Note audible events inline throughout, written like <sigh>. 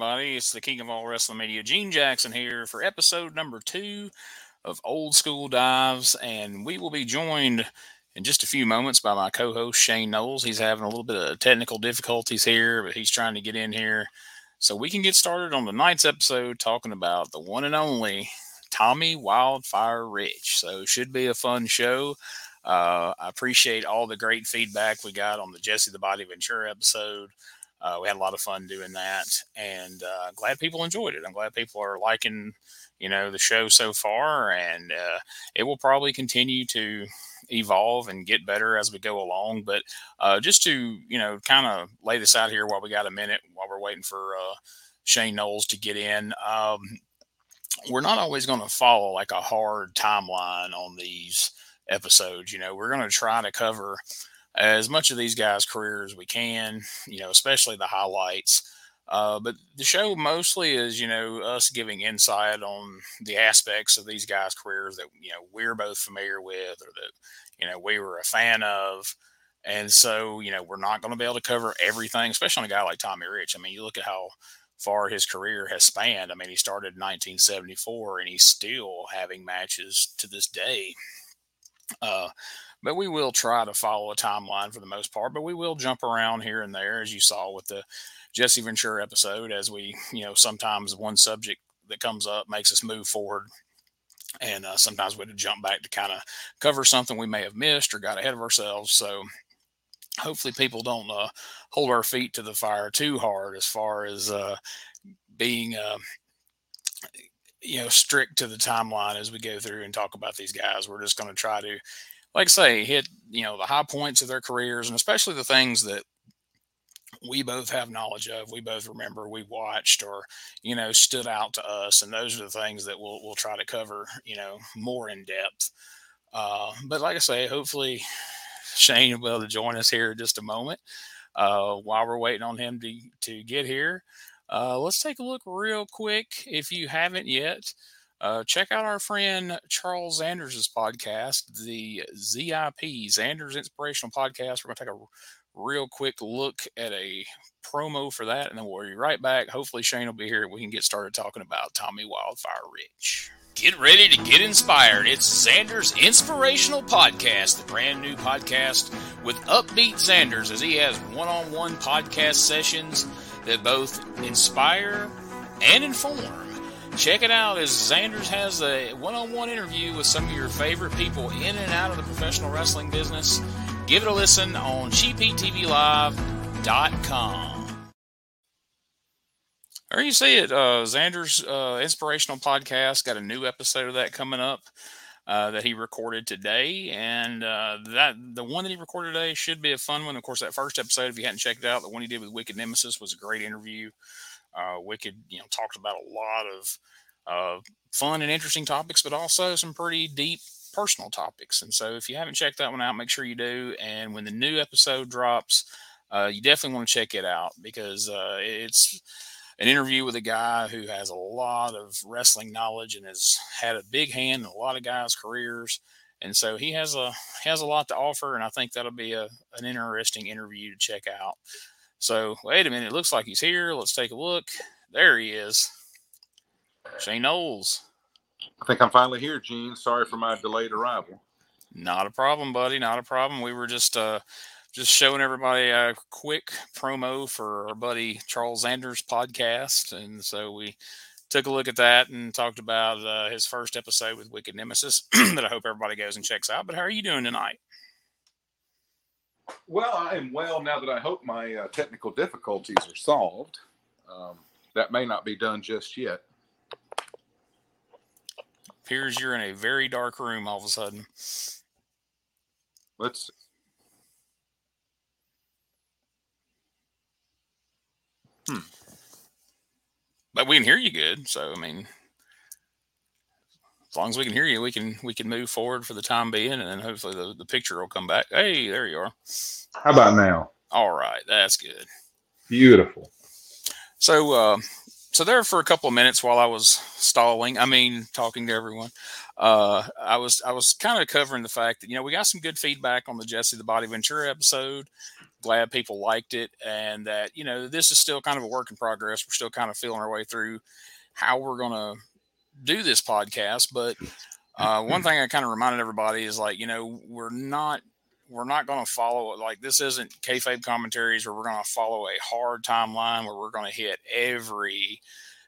Everybody, it's the King of All Wrestling Media, Gene Jackson here for episode number two of Old School Dives. And we will be joined in just a few moments by my co host, Shane Knowles. He's having a little bit of technical difficulties here, but he's trying to get in here so we can get started on tonight's episode talking about the one and only Tommy Wildfire Rich. So, it should be a fun show. Uh, I appreciate all the great feedback we got on the Jesse the Body Ventura episode. Uh, we had a lot of fun doing that, and uh, glad people enjoyed it. I'm glad people are liking, you know, the show so far, and uh, it will probably continue to evolve and get better as we go along. But uh, just to, you know, kind of lay this out here while we got a minute, while we're waiting for uh, Shane Knowles to get in. Um, we're not always going to follow like a hard timeline on these episodes. You know, we're going to try to cover as much of these guys' career as we can, you know, especially the highlights. Uh, but the show mostly is, you know, us giving insight on the aspects of these guys' careers that, you know, we're both familiar with or that, you know, we were a fan of. And so, you know, we're not going to be able to cover everything, especially on a guy like Tommy Rich. I mean, you look at how far his career has spanned. I mean, he started in 1974 and he's still having matches to this day. Uh, but we will try to follow a timeline for the most part. But we will jump around here and there, as you saw with the Jesse Ventura episode, as we, you know, sometimes one subject that comes up makes us move forward. And uh, sometimes we have to jump back to kind of cover something we may have missed or got ahead of ourselves. So hopefully people don't uh, hold our feet to the fire too hard as far as uh, being uh, you know strict to the timeline as we go through and talk about these guys we're just going to try to like I say, hit you know the high points of their careers, and especially the things that we both have knowledge of, we both remember, we watched, or you know stood out to us, and those are the things that we'll we'll try to cover, you know, more in depth. Uh, but like I say, hopefully Shane will be able to join us here in just a moment. Uh, while we're waiting on him to to get here, uh, let's take a look real quick. If you haven't yet, uh, check out our friend Charles Zanders' podcast, the ZIP, Zanders Inspirational Podcast. We're going to take a real quick look at a promo for that, and then we'll be right back. Hopefully, Shane will be here. We can get started talking about Tommy Wildfire Rich. Get ready to get inspired. It's Xander's Inspirational Podcast, the brand new podcast with Upbeat Xanders, as he has one on one podcast sessions that both inspire and inform. Check it out as Xanders has a one on one interview with some of your favorite people in and out of the professional wrestling business. Give it a listen on GPTVLive.com. There you see it. Uh, Xander's uh, inspirational podcast got a new episode of that coming up. Uh, that he recorded today, and uh, that the one that he recorded today should be a fun one. Of course, that first episode, if you hadn't checked it out, the one he did with Wicked Nemesis was a great interview. Uh, Wicked, you know, talked about a lot of uh, fun and interesting topics, but also some pretty deep personal topics. And so, if you haven't checked that one out, make sure you do. And when the new episode drops, uh, you definitely want to check it out because uh, it's an interview with a guy who has a lot of wrestling knowledge and has had a big hand in a lot of guys' careers. And so he has a has a lot to offer, and I think that'll be a, an interesting interview to check out. So wait a minute, it looks like he's here. Let's take a look. There he is. Shane Knowles. I think I'm finally here, Gene. Sorry for my delayed arrival. Not a problem, buddy. Not a problem. We were just uh just showing everybody a quick promo for our buddy Charles Anders podcast. And so we took a look at that and talked about uh, his first episode with Wicked Nemesis <clears throat> that I hope everybody goes and checks out. But how are you doing tonight? Well, I am well now that I hope my uh, technical difficulties are solved. Um, that may not be done just yet. Appears you're in a very dark room all of a sudden. Let's. Hmm. But we can hear you good, so I mean, as long as we can hear you, we can we can move forward for the time being, and then hopefully the, the picture will come back. Hey, there you are. How about now? All right, that's good. Beautiful. So, uh, so there for a couple of minutes while I was stalling, I mean, talking to everyone, uh, I was I was kind of covering the fact that you know we got some good feedback on the Jesse the Body Ventura episode, glad people liked it, and that you know this is still kind of a work in progress. We're still kind of feeling our way through how we're going to do this podcast. But uh, one thing I kind of reminded everybody is like you know we're not we're not going to follow like this isn't kayfabe commentaries where we're going to follow a hard timeline where we're going to hit every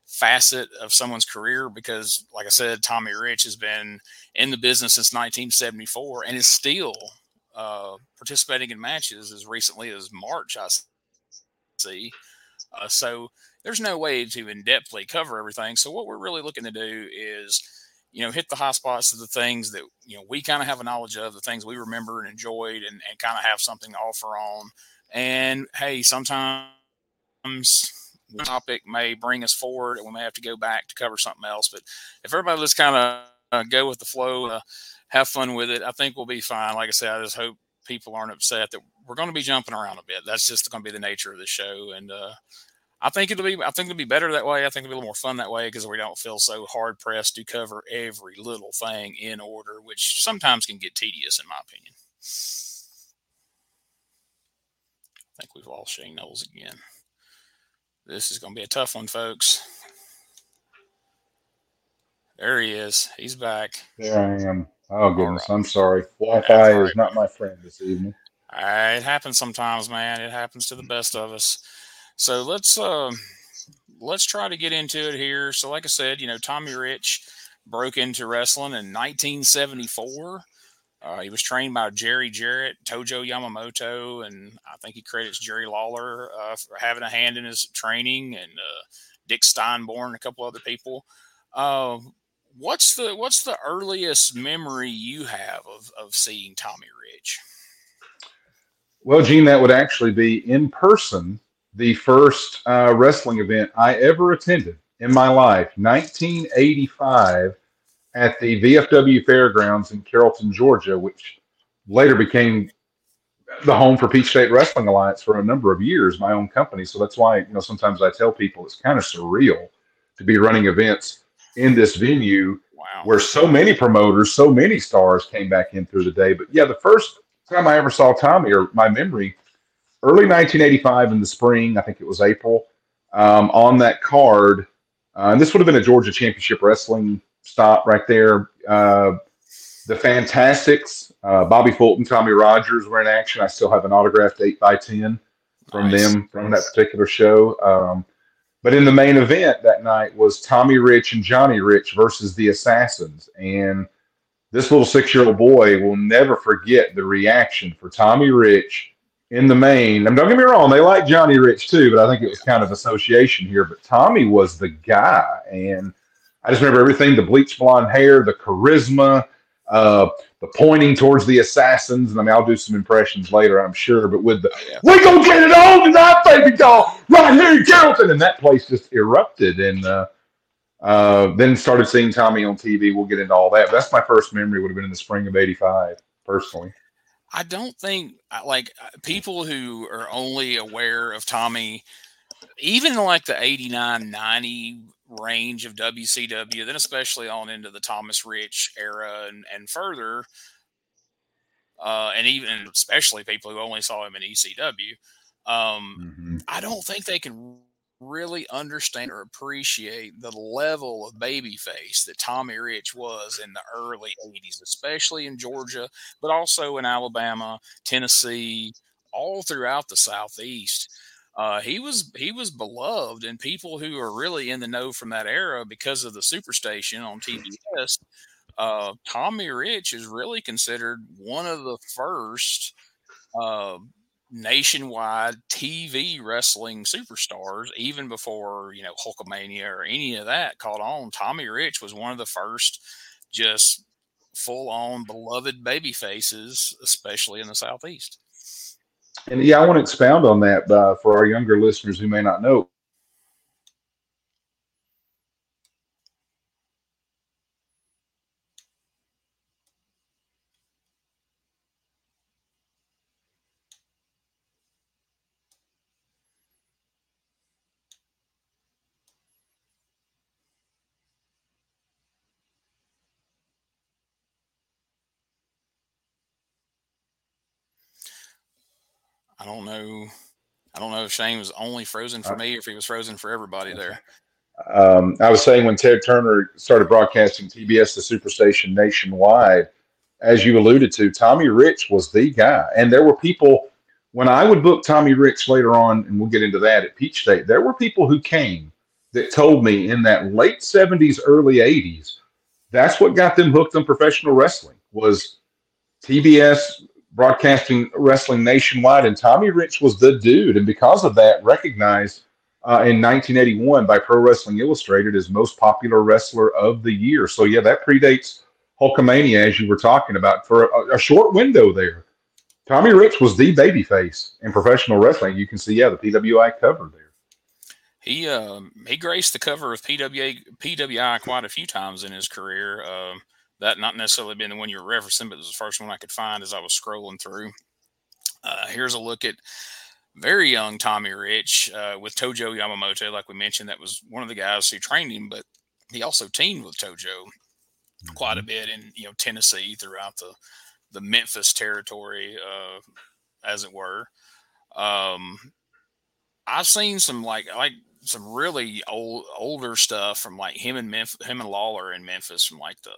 facet of someone's career because like i said tommy rich has been in the business since 1974 and is still uh, participating in matches as recently as march i see uh, so there's no way to in depthly cover everything so what we're really looking to do is you know, hit the high spots of the things that, you know, we kind of have a knowledge of, the things we remember and enjoyed and, and kind of have something to offer on. And hey, sometimes the topic may bring us forward and we may have to go back to cover something else. But if everybody just kind of uh, go with the flow, uh, have fun with it, I think we'll be fine. Like I said, I just hope people aren't upset that we're going to be jumping around a bit. That's just going to be the nature of the show. And, uh, I think it'll be I think it'll be better that way. I think it'll be a little more fun that way because we don't feel so hard pressed to cover every little thing in order, which sometimes can get tedious in my opinion. I think we've lost Shane Knowles again. This is going to be a tough one, folks. There he is. He's back. There I am. Oh goodness, right. I'm sorry. Wi-Fi is not my friend this evening. Uh, it happens sometimes, man. It happens to the best of us. So let's uh, let's try to get into it here. So, like I said, you know, Tommy Rich broke into wrestling in 1974. Uh, he was trained by Jerry Jarrett, Tojo Yamamoto, and I think he credits Jerry Lawler uh, for having a hand in his training, and uh, Dick Steinborn, and a couple other people. Uh, what's the what's the earliest memory you have of of seeing Tommy Rich? Well, Gene, that would actually be in person the first uh, wrestling event I ever attended in my life, 1985, at the VFW Fairgrounds in Carrollton, Georgia, which later became the home for Peach State Wrestling Alliance for a number of years, my own company. So that's why, you know, sometimes I tell people it's kind of surreal to be running events in this venue wow. where so many promoters, so many stars came back in through the day. But yeah, the first time I ever saw Tommy, or my memory, early 1985 in the spring, I think it was April, um, on that card. Uh, and this would have been a Georgia Championship Wrestling stop right there. Uh, the Fantastics, uh, Bobby Fulton, Tommy Rogers were in action. I still have an autographed 8 by 10 from nice. them from that particular show. Um, but in the main event that night was Tommy Rich and Johnny Rich versus the Assassins. And this little six year old boy will never forget the reaction for Tommy Rich in the main. And don't get me wrong, they like Johnny Rich too, but I think it was kind of association here. But Tommy was the guy. And I just remember everything the bleach blonde hair, the charisma, uh, the pointing towards the assassins. And I mean, I'll do some impressions later, I'm sure. But with the, oh, yeah. we to get it on tonight, baby doll, right here in Carrollton. And that place just erupted. And, uh, uh, then started seeing Tommy on TV. We'll get into all that. But that's my first memory. Would have been in the spring of '85, personally. I don't think like uh, people who are only aware of Tommy, even like the 89, 90 range of WCW, then especially on into the Thomas Rich era and, and further, uh, and even especially people who only saw him in ECW, um, mm-hmm. I don't think they can really understand or appreciate the level of babyface that Tommy Rich was in the early 80s, especially in Georgia, but also in Alabama, Tennessee, all throughout the Southeast. Uh, he was he was beloved, and people who are really in the know from that era because of the Superstation on TBS, uh, Tommy Rich is really considered one of the first uh, nationwide TV wrestling superstars, even before, you know, Hulkamania or any of that caught on. Tommy Rich was one of the first just full on beloved baby faces, especially in the Southeast. And yeah, I want to expound on that uh, for our younger listeners who may not know. I don't know. I don't know if Shane was only frozen for me or if he was frozen for everybody there. Um, I was saying when Ted Turner started broadcasting TBS the Superstation nationwide, as you alluded to, Tommy Rich was the guy. And there were people, when I would book Tommy Rich later on, and we'll get into that at Peach State, there were people who came that told me in that late 70s, early 80s, that's what got them hooked on professional wrestling was TBS broadcasting wrestling nationwide, and Tommy Rich was the dude. And because of that, recognized uh, in 1981 by Pro Wrestling Illustrated as most popular wrestler of the year. So yeah, that predates Hulkamania, as you were talking about, for a, a short window there. Tommy Rich was the babyface in professional wrestling. You can see, yeah, the PWI cover there. He um, he graced the cover of PWA PWI quite a few times in his career. Um, that not necessarily been the one you're referencing, but it was the first one I could find as I was scrolling through. Uh, here's a look at very young Tommy Rich uh, with Tojo Yamamoto. Like we mentioned, that was one of the guys who trained him, but he also teamed with Tojo quite a mm-hmm. bit in you know Tennessee throughout the the Memphis territory, uh, as it were. Um, I've seen some like like some really old older stuff from like him and Memphis, him and Lawler in Memphis from like the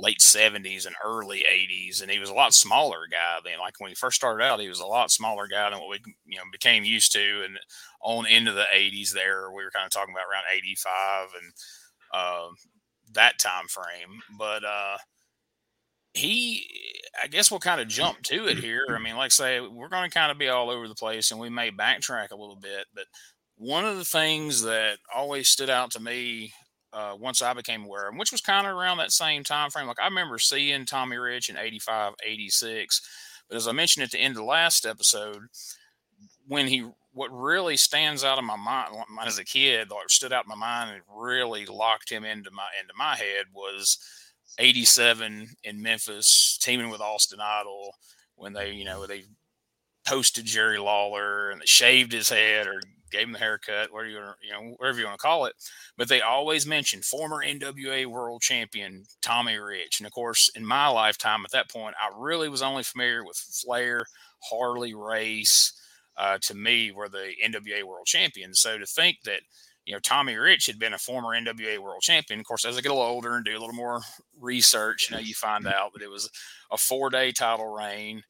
late 70s and early 80s and he was a lot smaller guy then. Like when he first started out he was a lot smaller guy than what we you know became used to and on into the 80s there we were kind of talking about around 85 and uh, that time frame. But uh, he i guess we'll kind of jump to it here. I mean like I say we're going to kind of be all over the place and we may backtrack a little bit but one of the things that always stood out to me uh, once I became aware of him, which was kind of around that same time frame. Like I remember seeing Tommy Rich in 85, 86. But as I mentioned at the end of the last episode, when he what really stands out of my mind as a kid, or stood out in my mind and really locked him into my into my head was 87 in Memphis, teaming with Austin Idol when they, you know, they posted Jerry Lawler and they shaved his head or gave him the haircut, whatever you you know, whatever you want to call it. But they always mention former NWA World Champion Tommy Rich, and of course, in my lifetime at that point, I really was only familiar with Flair, Harley Race. Uh, to me, were the NWA World Champions. So to think that you know Tommy Rich had been a former NWA World Champion. Of course, as I get a little older and do a little more research, you know, you find out that it was a four-day title reign.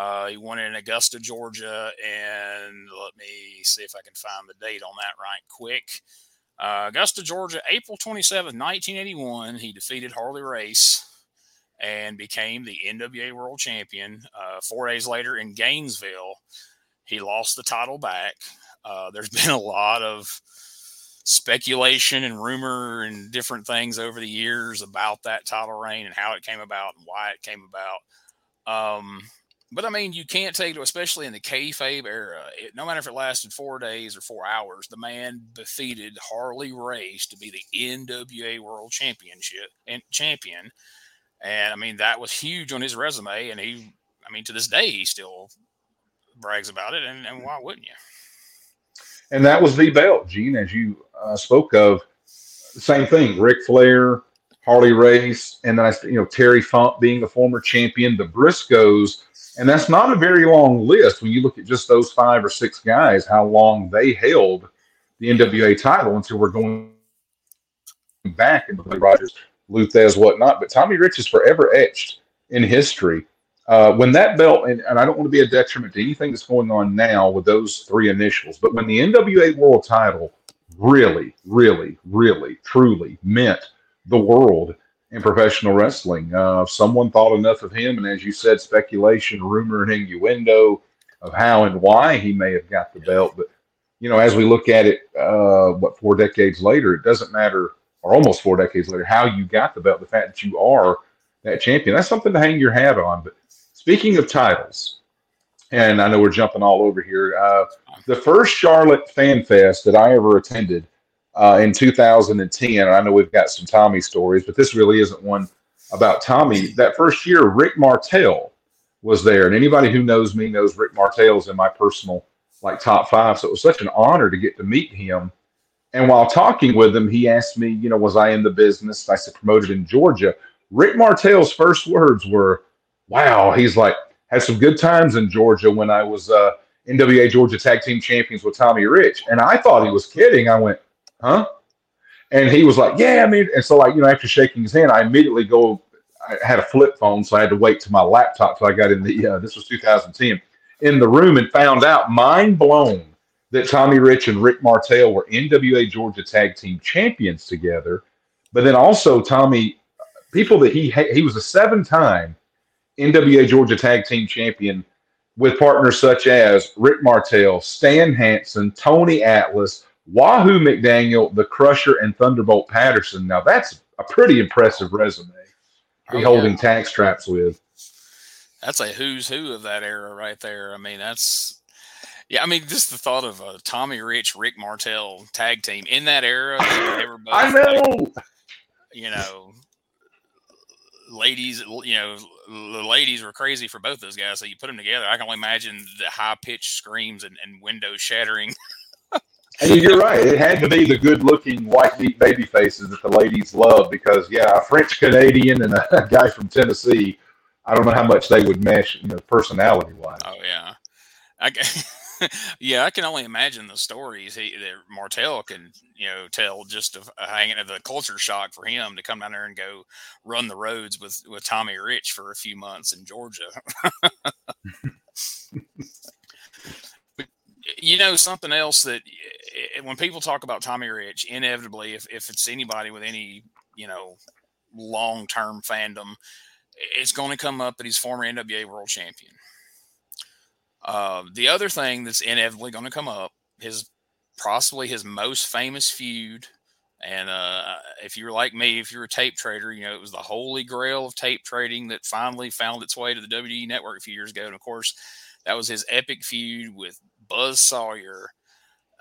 Uh, he won in Augusta, Georgia, and let me see if I can find the date on that right quick. Uh, Augusta, Georgia, April 27, 1981. He defeated Harley Race and became the NWA World Champion. Uh, four days later in Gainesville, he lost the title back. Uh, there's <laughs> been a lot of speculation and rumor and different things over the years about that title reign and how it came about and why it came about. Um, but I mean, you can't take it, especially in the kayfabe era. It, no matter if it lasted four days or four hours, the man defeated Harley Race to be the NWA World Championship and champion. And I mean, that was huge on his resume. And he, I mean, to this day, he still brags about it. And, and why wouldn't you? And that was the belt, Gene, as you uh, spoke of. Same thing, Ric Flair, Harley Race, and then I, you know, Terry Funk being the former champion, the Briscoes and that's not a very long list when you look at just those five or six guys, how long they held the NWA title until we're going back into the Rogers, Lou Thesz, whatnot. But Tommy Rich is forever etched in history. Uh, when that belt, and, and I don't want to be a detriment to anything that's going on now with those three initials, but when the NWA World title really, really, really, truly meant the world in professional wrestling. Uh, someone thought enough of him, and as you said, speculation, rumor, and innuendo of how and why he may have got the belt. But you know, as we look at it, uh, what four decades later, it doesn't matter, or almost four decades later, how you got the belt. The fact that you are that champion, that's something to hang your hat on. But speaking of titles, and I know we're jumping all over here. Uh, the first Charlotte Fan Fest that I ever attended uh, in 2010. And I know we've got some Tommy stories, but this really isn't one about Tommy. That first year, Rick Martel was there, and anybody who knows me knows Rick Martel's in my personal like top five. So it was such an honor to get to meet him. And while talking with him, he asked me, you know, was I in the business? I said promoted in Georgia. Rick Martel's first words were, "Wow." He's like, had some good times in Georgia when I was uh, NWA Georgia Tag Team Champions with Tommy Rich. And I thought he was kidding. I went, huh? And he was like, yeah, I mean, and so like, you know, after shaking his hand, I immediately go, I had a flip phone, so I had to wait to my laptop till I got in the, uh, this was 2010, in the room and found out, mind blown, that Tommy Rich and Rick Martel were NWA Georgia Tag Team Champions together. But then also Tommy, people that he he was a seven time NWA Georgia Tag Team Champion with partners such as Rick Martel, Stan Hansen, Tony Atlas, Wahoo McDaniel, The Crusher, and Thunderbolt Patterson. Now that's a pretty impressive resume be oh, holding yeah. tag straps with. That's a who's who of that era right there. I mean, that's yeah. I mean, just the thought of a Tommy Rich, Rick Martel tag team in that era. <laughs> I know. Like, you know, ladies, you know, the ladies were crazy for both those guys. So you put them together, I can only imagine the high pitched screams and, and windows shattering. <laughs> <laughs> and you're right. It had to be the good looking white meat baby faces that the ladies love because, yeah, a French Canadian and a <laughs> guy from Tennessee, I don't know how much they would mesh, you know, personality wise. Oh, yeah. I, <laughs> yeah, I can only imagine the stories he, that Martel can, you know, tell just of uh, hanging at the culture shock for him to come down there and go run the roads with with Tommy Rich for a few months in Georgia. You know, something else that when people talk about Tommy Rich, inevitably, if if it's anybody with any, you know, long term fandom, it's going to come up that he's former NWA World Champion uh, the other thing that's inevitably going to come up is possibly his most famous feud. And uh, if you're like me, if you're a tape trader, you know, it was the holy grail of tape trading that finally found its way to the WWE network a few years ago. And of course, that was his epic feud with Buzz Sawyer,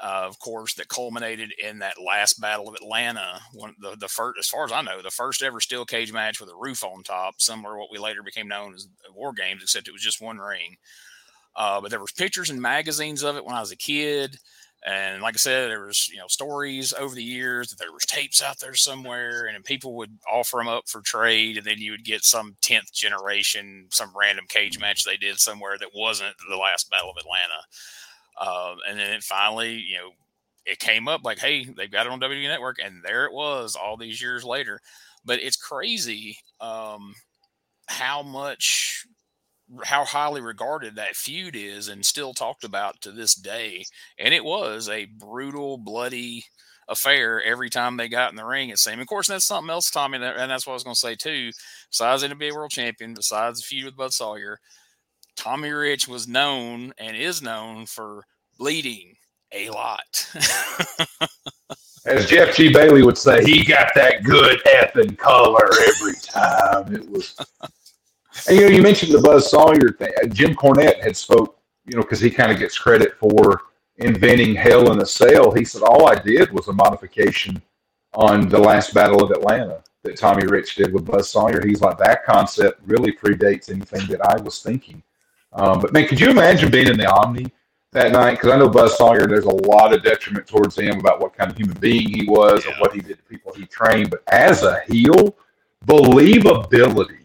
uh, of course, that culminated in that last Battle of Atlanta. One, the, the first, as far as I know, the first ever steel cage match with a roof on top, similar to what we later became known as War Games, except it was just one ring. Uh, but there was pictures and magazines of it when I was a kid. And like I said, there was, you know, stories over the years that there was tapes out there somewhere and people would offer them up for trade. And then you would get some 10th generation, some random cage match they did somewhere that wasn't the last battle of Atlanta. Uh, and then finally, you know, it came up like, Hey, they've got it on WWE network. And there it was all these years later. But it's crazy, um, how much how highly regarded that feud is and still talked about to this day. And it was a brutal, bloody affair every time they got in the ring. It seemed. Of course, that's something else, Tommy, and that's what I was going to say too. Besides NWA World Champion, besides the feud with Buzz Sawyer, Tommy Rich was known and is known for bleeding a lot. As Jeff G. Bailey would say, he got that good effing color every <laughs> time. It was and you know, you mentioned the Buzz Sawyer thing. Uh, Jim Cornette had spoke, you know, because he kind of gets credit for inventing Hell in a Cell. He said all I did was a modification on the last Battle of Atlanta that Tommy Rich did with Buzz Sawyer. He's like that concept really predates anything that I was thinking. Um, but man, could you imagine being in the Omni that night? Because I know Buzz Sawyer, there's a lot of detriment towards him about what kind of human being he was yeah. or what he did to people he trained. But as a heel, believability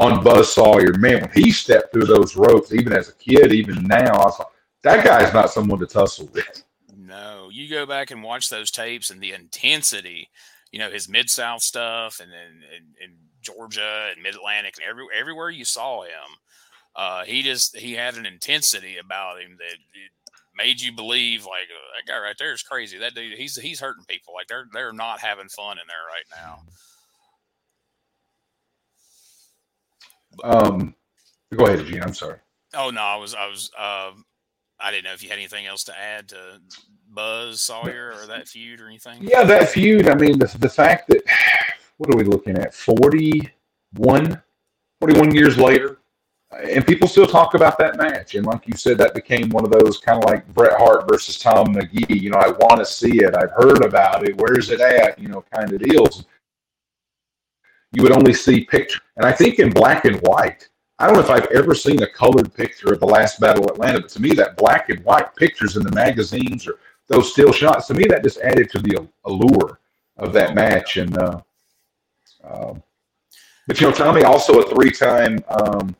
on Buzz Sawyer. Man, when he stepped through those ropes, even as a kid, even now, I was like, that guy's not someone to tussle with. No, you go back and watch those tapes and the intensity, you know, his Mid South stuff and then in, Georgia and Mid Atlantic and every, everywhere you saw him, uh, he just he had an intensity about him that made you believe like uh, that guy right there is crazy. That dude, he's he's hurting people. Like they're they're not having fun in there right now. Um, go ahead, Gene. I'm sorry. Oh no, I was I was uh, I didn't know if you had anything else to add to Buzz Sawyer or that feud or anything. Yeah, that feud. I mean, the the fact that <sighs> what are we looking at? 41, 41 years later, and people still talk about that match. And like you said, that became one of those kind of like Bret Hart versus Tom Magee. You know, I want to see it. I've heard about it. Where's it at? You know, kind of deals you would only see picture. And I think in black and white, I don't know if I've ever seen a colored picture of the last Battle of Atlanta, but to me, that black and white pictures in the magazines or those still shots, to me, that just added to the allure of that match. And, uh, um, but you know, Tommy also a three-time um,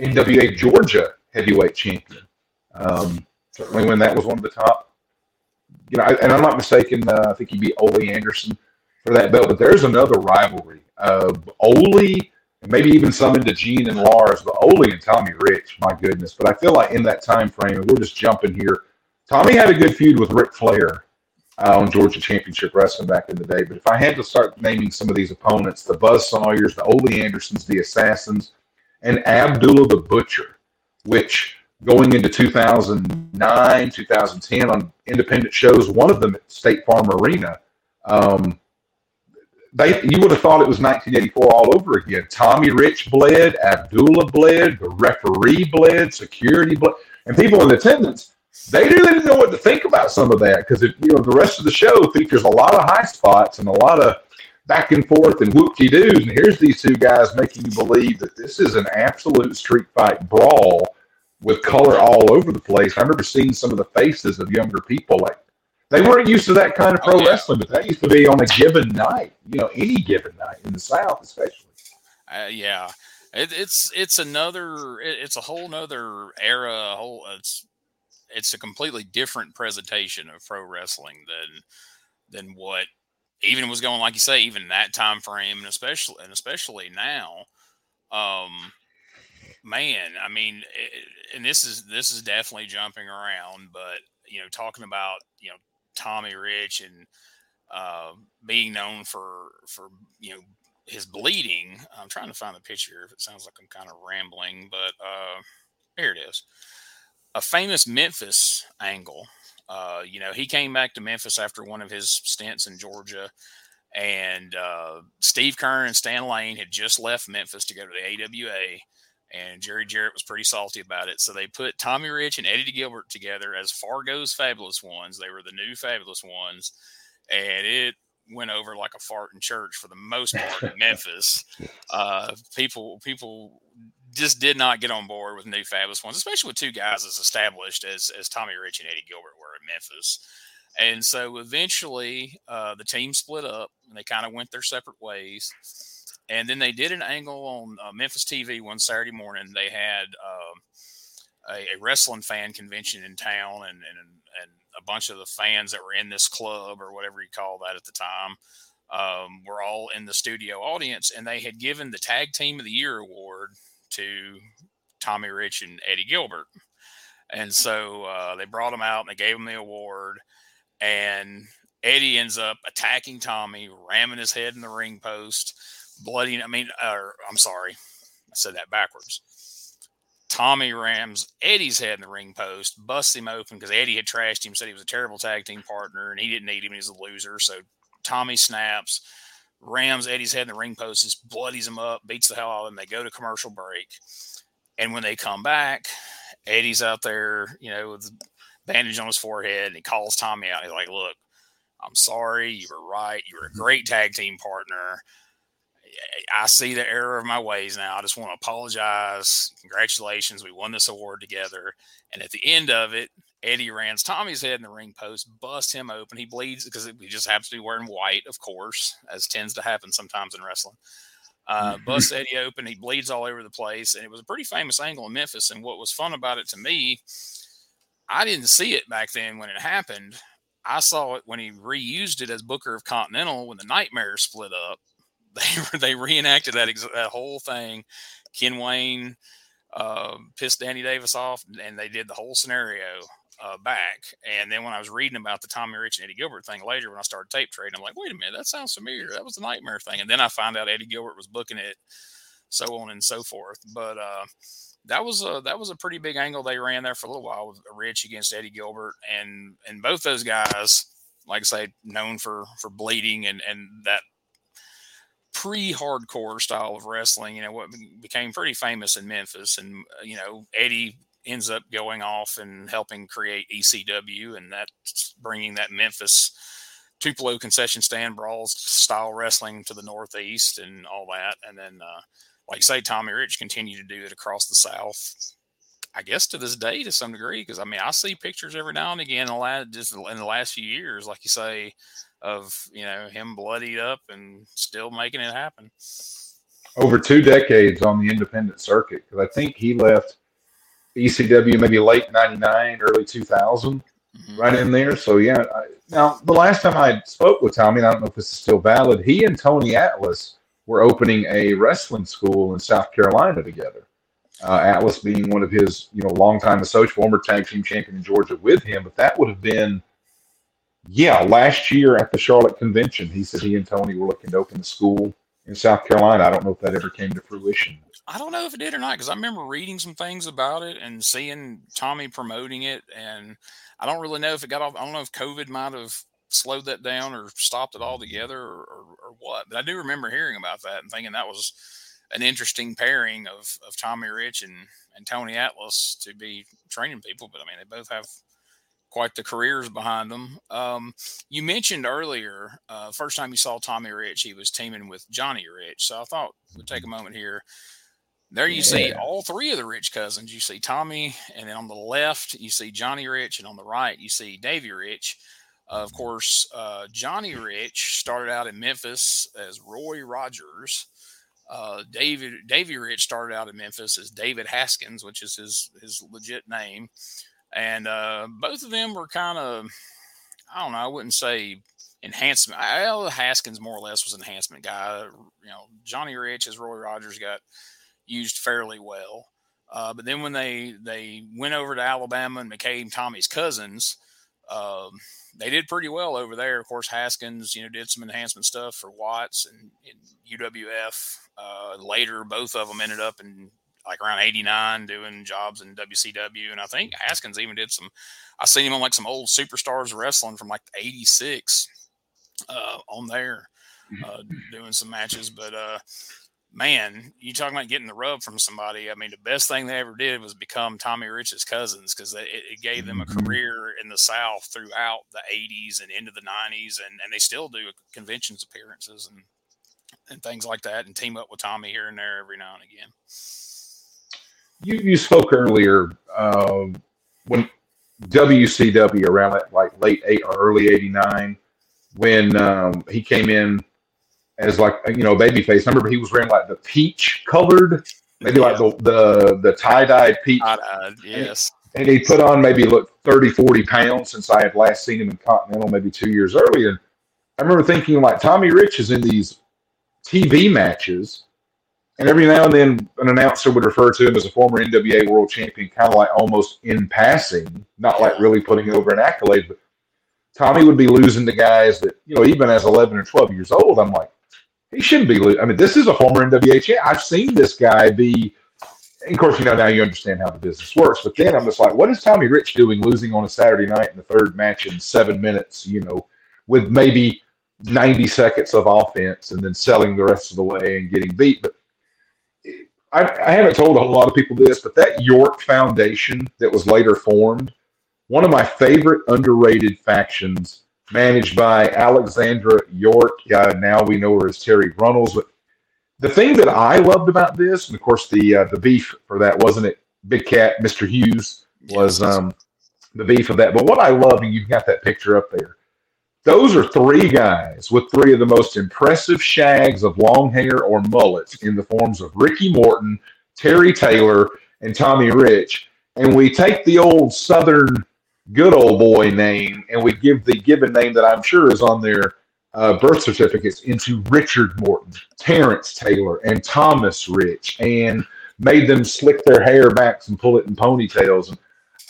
NWA Georgia heavyweight champion. Um, certainly when that was one of the top. You know, and I'm not mistaken. Uh, I think he beat Ole Anderson for that belt. But there's another rivalry of Ole, maybe even some into Gene and Lars, but Ole and Tommy Rich. My goodness! But I feel like in that time frame, and we're just jumping here. Tommy had a good feud with Ric Flair uh, on Georgia Championship Wrestling back in the day. But if I had to start naming some of these opponents, the Buzz Sawyers, the Ole Andersons, the Assassins, and Abdullah the Butcher, which going into 2009, 2010 on independent shows, one of them at State Farm Arena. Um, they, you would have thought it was 1984 all over again. Tommy Rich bled, Abdullah bled, the referee bled, security bled, and people in attendance they didn't know what to think about some of that because you know the rest of the show features a lot of high spots and a lot of back and forth and whoop de doos, and here's these two guys making you believe that this is an absolute street fight brawl with color all over the place. I remember seeing some of the faces of younger people like they weren't used to that kind of pro oh, yeah. wrestling, but that used to be on a given night, you know, any given night in the South, especially. Uh, yeah, it, it's it's another it, it's a whole nother era. A whole it's it's a completely different presentation of pro wrestling than than what even was going like you say even that time frame and especially and especially now um man i mean it, and this is this is definitely jumping around but you know talking about you know tommy rich and uh being known for for you know his bleeding i'm trying to find the picture if it sounds like i'm kind of rambling but uh here it is. A famous memphis angle uh, you know, he came back to Memphis after one of his stints in Georgia, and uh, Steve Keirn and Stan Lane had just left Memphis to go to the AWA, and Jerry Jarrett was pretty salty about it. So they put Tommy Rich and Eddie Gilbert together as Fargo's Fabulous Ones. They were the new Fabulous Ones, and it went over like a fart in church for the most part in <laughs> Memphis. Uh, people people just did not get on board with new fabulous ones, especially with two guys as established as as Tommy Rich and Eddie Gilbert were in Memphis. And so eventually uh, the team split up and they kind of went their separate ways. And then they did an angle on uh, Memphis TV one Saturday morning. They had uh, a, a, wrestling fan convention in town and, and, and a bunch of the fans that were in this club or whatever you call that at the time um, were all in the studio audience. And they had given the Tag Team of the Year award to Tommy Rich and Eddie Gilbert. And so uh, they brought him out and they gave him the award. And Eddie ends up attacking Tommy, ramming his head in the ring post, bloody. I mean, uh, I'm sorry, I said that backwards. Tommy rams Eddie's head in the ring post, busts him open because Eddie had trashed him, said he was a terrible tag team partner and he didn't need him. He's a loser. So Tommy snaps rams Eddie's head in the ring post, just bloodies him up, beats the hell out of him. They go to commercial break. And when they come back, Eddie's out there, you know, with bandage on his forehead, and he calls Tommy out. He's like, Look, I'm sorry. You were right. You were a mm-hmm. great tag team partner. I see the error of my ways now. I just want to apologize. Congratulations. We won this award together. And at the end of it, Eddie rams Tommy's head in the ring post, busts him open. He bleeds because he just happens to be wearing white, of course, as tends to happen sometimes in wrestling. Uh, mm-hmm. busts Eddie open. He bleeds all over the place. And it was a pretty famous angle in Memphis. And what was fun about it to me, I didn't see it back then when it happened. I saw it when he reused it as Booker of Continental when the Nightmare split up. <laughs> They they reenacted that that whole thing. Ken Wayne uh, pissed Danny Davis off, and they did the whole scenario uh, back. And then when I was reading about the Tommy Rich and Eddie Gilbert thing later, when I started tape trading, I'm like, wait a minute, that sounds familiar. That was the nightmare thing. And then I found out Eddie Gilbert was booking it, so on and so forth. But uh, that was a that was a pretty big angle they ran there for a little while with Rich against Eddie Gilbert, and and both those guys, like I say, known for for bleeding and and that pre-hardcore style of wrestling, you know, what became pretty famous in Memphis, and uh, you know, Eddie ends up going off and helping create ECW, and that's bringing that Memphis Tupelo concession stand brawls style wrestling to the Northeast and all that. And then, uh, like you say, Tommy Rich continued to do it across the South. I guess to this day, to some degree, because I mean, I see pictures every now and again, in the last, just in the last few years, like you say, of you know him bloodied up and still making it happen. Over two decades on the independent circuit, because I think he left ECW maybe late '99, early 2000, mm-hmm. right in there. So yeah. I, now the last time I spoke with Tommy, and I don't know if this is still valid, he and Tony Atlas were opening a wrestling school in South Carolina together. Uh, Atlas being one of his, you know, longtime associate, former tag team champion in Georgia with him, but that would have been yeah, last year at the Charlotte convention, he said he and Tony were looking to open a school in South Carolina. I don't know if that ever came to fruition. I don't know if it did or not because I remember reading some things about it and seeing Tommy promoting it, and I don't really know if it got off. I don't know if COVID might have slowed that down or stopped it altogether or, or, or what. But I do remember hearing about that and thinking that was an interesting pairing of of Tommy Rich and and Tony Atlas to be training people. But I mean, they both have quite the careers behind them. Um, you mentioned earlier, uh, first time you saw Tommy Rich, he was teaming with Johnny Rich. So I thought we'd take a moment here. There you yeah. see all three of the Rich cousins. You see Tommy, and then on the left you see Johnny Rich, and on the right you see Davy Rich. Uh, of course, uh, Johnny Rich started out in Memphis as Roy Rogers. Uh, David Davey Rich started out in Memphis as David Haskins, which is his his legit name and uh, both of them were kind of, I don't know, I wouldn't say enhancement. Well, Haskins more or less was an enhancement guy. You know, Johnny Rich as Roy Rogers got used fairly well. Uh, but then when they they went over to Alabama and became Tommy's cousins, um, they did pretty well over there. Of course, Haskins, you know, did some enhancement stuff for Watts and, and UWF. Uh, later, both of them ended up in like around 89 doing jobs in WCW. And I think Haskins even did some, I seen him on like some old superstars wrestling from like 86 uh, on there mm-hmm. uh, doing some matches. But uh, man, you talking about getting the rub from somebody. I mean, the best thing they ever did was become Tommy Rich's cousins because it, it, gave them a mm-hmm. career in the South throughout the 80s and into the 90s. And, and they still do conventions appearances and, and things like that and team up with Tommy here and there every now and again you, you spoke earlier um, when WCW around like late eight or early '89 when um, he came in as like you know babyface. I remember he was wearing like the peach colored, maybe yeah. like the the, the tie dyed peach. Tie-dyed, yes. And, and he put on maybe look 30, 40 pounds since I had last seen him in Continental maybe two years earlier. I remember thinking like Tommy Rich is in these TV matches and every now and then, an announcer would refer to him as a former NWA world champion, kind of like almost in passing, not like really putting over an accolade. But Tommy would be losing to guys that, you know, even as 11 or 12 years old, I'm like, he shouldn't be losing. I mean, this is a former NWA. I've seen this guy be, of course, you know, now you understand how the business works. But then I'm just like, what is Tommy Rich doing losing on a Saturday night in the third match in seven minutes, you know, with maybe 90 seconds of offense and then selling the rest of the way and getting beat? But I, I haven't told a whole lot of people this, but that York Foundation that was later formed, one of my favorite underrated factions, managed by Alexandra York. Uh, now we know her as Terri Runnels. But the thing that I loved about this, and of course the uh, the beef for that wasn't it. Big Cat, Mr. Hughes was um, the beef of that. But what I love, and you've got that picture up there those are three guys with three of the most impressive shags of long hair or mullets in the forms of Ricky Morton, Terry Taylor, and Tommy Rich. And we take the old Southern good old boy name and we give the given name that I'm sure is on their uh, birth certificates into Richard Morton, Terrence Taylor, and Thomas Rich, and made them slick their hair backs and pull it in ponytails. And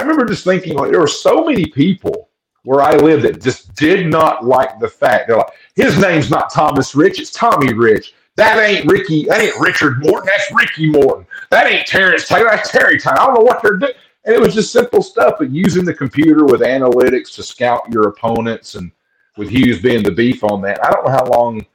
I remember just thinking, like, there were so many people where I lived that just did not like the fact they're like, his name's not Thomas Rich, it's Tommy Rich. That ain't Ricky, that ain't Richard Morton, that's Ricky Morton. That ain't Terrence Taylor, that's Terry Taylor. I don't know what they're doing. And it was just simple stuff, but using the computer with analytics to scout your opponents and with Hughes being the beef on that. I don't know how long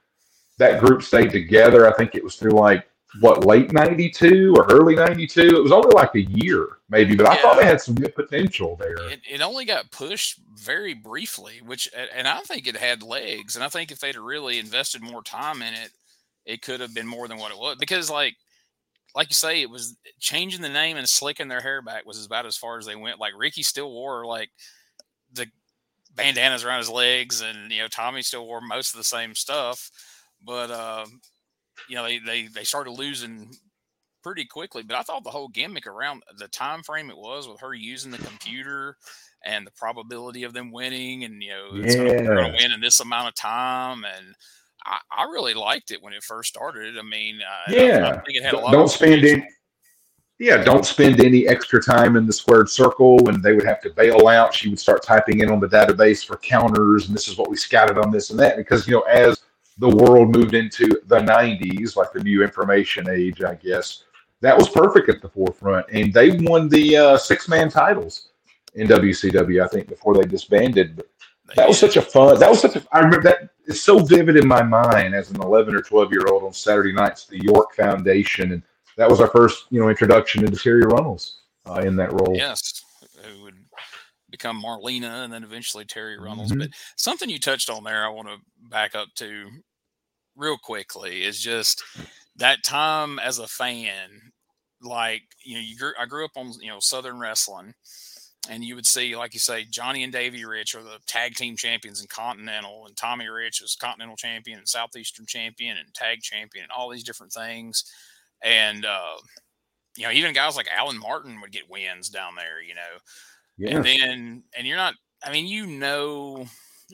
that group stayed together. I think it was through like what late 92 or early 92 it was only like a year maybe but i thought they had some good potential there it, it, only got pushed very briefly which and i think it had legs and i think if they'd really invested more time in it it could have been more than what it was because like like you say it was changing the name and slicking their hair back was about as far as they went like ricky still wore like the bandanas around his legs and you know tommy still wore most of the same stuff but um you know, they, they, they started losing pretty quickly. But I thought the whole gimmick around the time frame it was with her using the computer and the probability of them winning, and you know, yeah. going to win in this amount of time, and I, I, really liked it when it first started. I mean, uh, yeah, I, I think it had a lot. Don't spend any. Yeah, don't spend any extra time in the squared circle, and they would have to bail out. She would start typing in on the database for counters, and this is what we scouted on this and that. Because you know, as the world moved into the 90s, like the new information age, I guess, that was perfect at the forefront. And they won the uh, six man titles in WCW, I think, before they disbanded. But that was such a fun, that was such a, I remember that is so vivid in my mind as an 11 or 12 year old on Saturday nights, the York Foundation. And that was our first, you know, introduction into Terri Runnels uh, in that role. Yes. It would become Marlena and then eventually Terri Runnels. Mm-hmm. But something you touched on there, I want to back up to real quickly is just that time as a fan like you know you grew, I grew up on you know Southern wrestling, and you would see like you say Johnny and Davey Rich are the tag team champions in Continental, and Tommy Rich was Continental champion and Southeastern champion and tag champion and all these different things, and uh, you know even guys like Alan Martin would get wins down there, you know, yeah. and then and you're not. I mean, you know,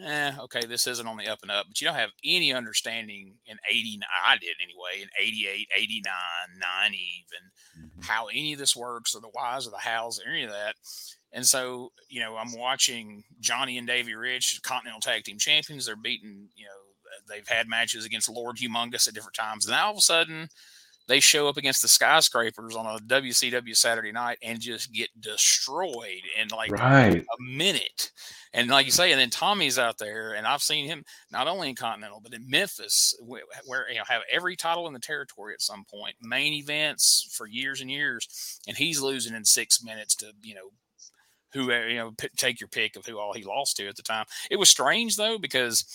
eh, okay, this isn't on the up and up, but you don't have any understanding in 89, I did anyway, in 88, 89, 90, even mm-hmm. how any of this works or the whys or the hows or any of that. And so, you know, I'm watching Johnny and Davey Rich, Continental Tag Team Champions. They're beating, you know, they've had matches against Lord Humongous at different times. And now all of a sudden, they show up against the skyscrapers on a WCW Saturday night and just get destroyed in like right. a minute. And like you say, and then Tommy's out there, and I've seen him not only in Continental but in Memphis, where you know have every title in the territory at some point, main events for years and years, and he's losing in six minutes to you know who you know take your pick of who all he lost to at the time. It was strange though because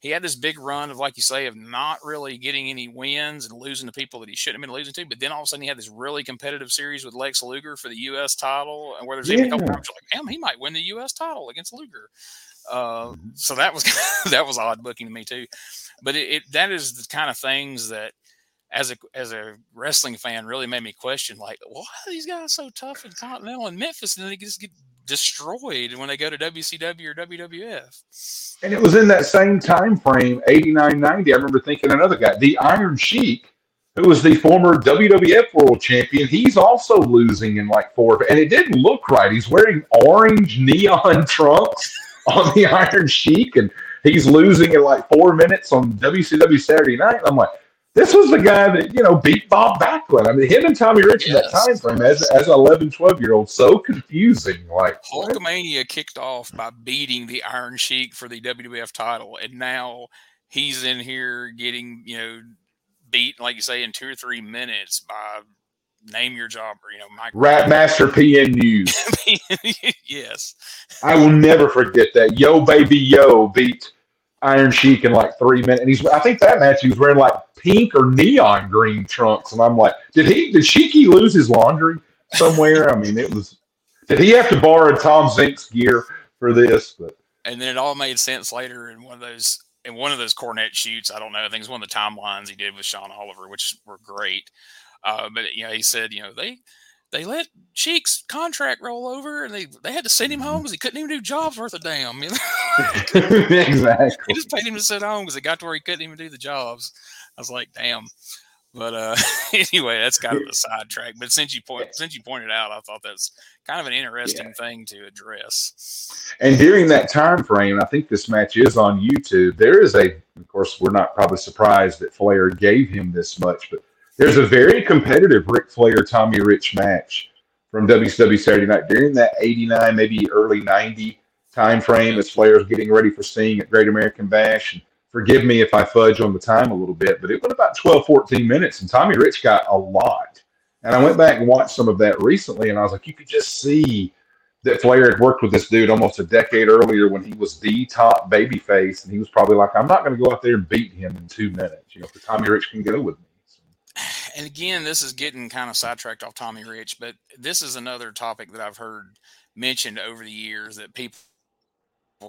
he had this big run of, like you say, of not really getting any wins and losing to people that he shouldn't have been losing to. But then all of a sudden, he had this really competitive series with Lex Luger for the U.S. title, and where there's yeah. even a couple times like, damn, he might win the U.S. title against Luger. Uh, mm-hmm. so that was <laughs> that was odd booking to me too. But it, it that is the kind of things that as a as a wrestling fan really made me question like why are these guys so tough in Continental and Memphis and they just get destroyed when they go to WCW or WWF. And it was in that same time frame, 89 90. I remember thinking another guy, the Iron Sheik, who was the former WWF World Champion, he's also losing in like four. And it didn't look right. He's wearing orange neon <laughs> trunks on the Iron Sheik, and he's losing in like four minutes on WCW Saturday night. I'm like, this was the guy that you know beat Bob Backlund. I mean, him and Tommy Rich yes. in that time frame as as an 11, 12 year old, so confusing. Like Hulkamania what? kicked off by beating the Iron Sheik for the WWF title, and now he's in here getting you know beat like you say in two or three minutes by name your job or you know Mike Rap Master PN News. <laughs> yes, I will never forget that. Yo, baby, yo, beat Iron Sheik in like three minutes. And he's, I think that match he was wearing like pink or neon green trunks. And I'm like, did he, did Sheiky lose his laundry somewhere? I mean, it was, did he have to borrow Tom Zenk's gear for this? But, and then it all made sense later in one of those, in one of those Cornette shoots. I don't know. I think it's one of the timelines he did with Sean Oliver, which were great. Uh, but you know, he said, you know, they, they let Sheik's contract roll over, and they they had to send him home because he couldn't even do jobs worth a damn. You know? <laughs> exactly. They just paid him to sit home because it got to where he couldn't even do the jobs. I was like, damn. But uh, <laughs> anyway, that's kind of a <laughs> sidetrack. But since you point since you pointed out, I thought that's kind of an interesting yeah. thing to address. And during that time frame, I think this match is on YouTube. There is a, of course, we're not probably surprised that Flair gave him this much, but there's a very competitive Ric Flair Tommy Rich match from WCW Saturday Night during that 89, maybe early 90 time frame as Flair's getting ready for Sting at Great American Bash. And forgive me if I fudge on the time a little bit, but it went about 12, 14 minutes, and Tommy Rich got a lot. And I went back and watched some of that recently, and I was like, you could just see that Flair had worked with this dude almost a decade earlier when he was the top babyface, and he was probably like, I'm not going to go out there and beat him in two minutes. You know, Tommy Rich can go with me and again, this is getting kind of sidetracked off Tommy Rich, but this is another topic that I've heard mentioned over the years that people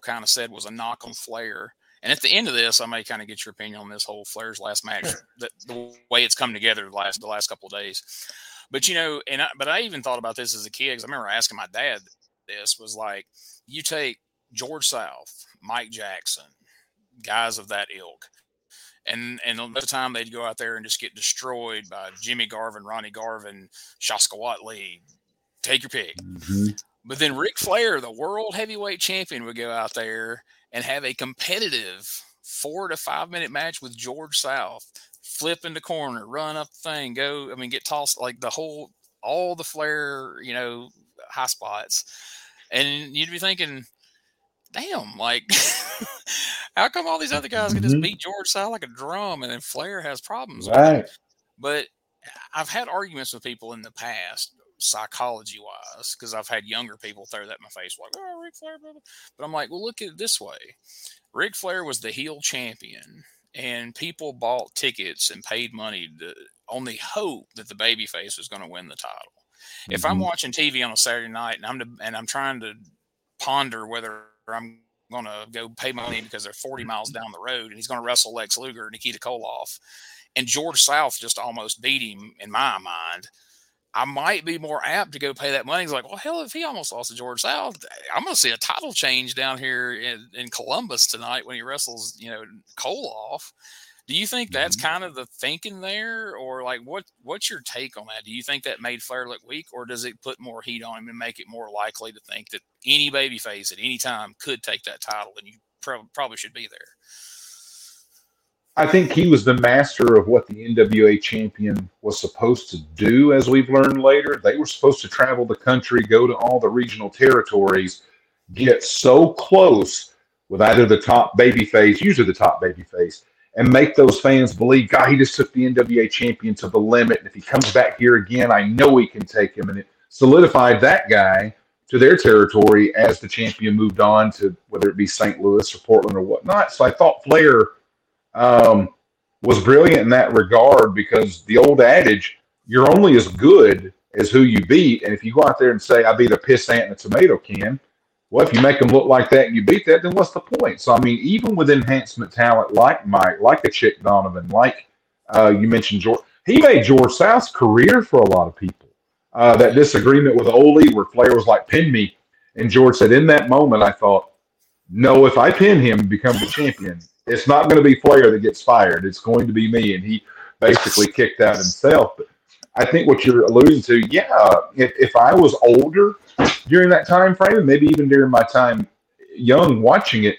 kind of said was a knock on Flair. And at the end of this, I may kind of get your opinion on this whole Flair's last match, the, the way it's come together the last the last couple of days. But you know, and I, but I even thought about this as a kid because I remember asking my dad this was like, you take George South, Mike Jackson, guys of that ilk, and and most of the time they'd go out there and just get destroyed by Jimmy Garvin, Ronnie Garvin, Shaska Whatley. Take your pick. Mm-hmm. But then Ric Flair, the world heavyweight champion, would go out there and have a competitive four to five minute match with George South, flip in the corner, run up the thing, go. I mean, get tossed like the whole, all the Flair, you know, high spots, and you'd be thinking, damn, like, <laughs> how come all these other guys can just mm-hmm. beat George South like a drum, and then Flair has problems? Right. But I've had arguments with people in the past psychology wise, because I've had younger people throw that in my face, like, oh, Ric Flair, blah, blah. but I'm like, well, look at it this way. Ric Flair was the heel champion, and people bought tickets and paid money to, on the hope that the babyface was going to win the title. If I'm mm-hmm. watching TV on a Saturday night and I'm to, and I'm trying to ponder whether I'm going to go pay money because they're 40 miles down the road and he's going to wrestle Lex Luger, and Nikita Koloff, and George South just almost beat him in my mind I might be more apt to go pay that money. He's like, well, hell, if he almost lost to George South, I'm going to see a title change down here in, in Columbus tonight when he wrestles, you know, Koloff. Do you think that's mm-hmm. kind of the thinking there, or like what? What's your take on that? Do you think that made Flair look weak, or does it put more heat on him and make it more likely to think that any babyface at any time could take that title, and you pro- probably should be there? I think he was the master of what the NWA champion was supposed to do, as we've learned later. They were supposed to travel the country, go to all the regional territories, get so close with either the top baby face, usually the top baby face, and make those fans believe, God, he just took the NWA champion to the limit. And if he comes back here again, I know he can take him. And it solidified that guy to their territory as the champion moved on to whether it be St. Louis or Portland or whatnot. So I thought Flair – um, was brilliant in that regard because the old adage, you're only as good as who you beat. And if you go out there and say, I beat a piss ant in a tomato can, well, if you make them look like that and you beat that, then what's the point? So, I mean, even with enhancement talent like Mike, like a Chick Donovan, like uh, you mentioned George, he made George South's career for a lot of people. Uh, that disagreement with Ole, where Flair was like, pin me. And George said, in that moment, I thought, no, if I pin him and become the champion, it's not going to be Flair that gets fired. It's going to be me. And he basically kicked out himself. But I think what you're alluding to, yeah, if, if I was older during that time frame, and maybe even during my time young watching it,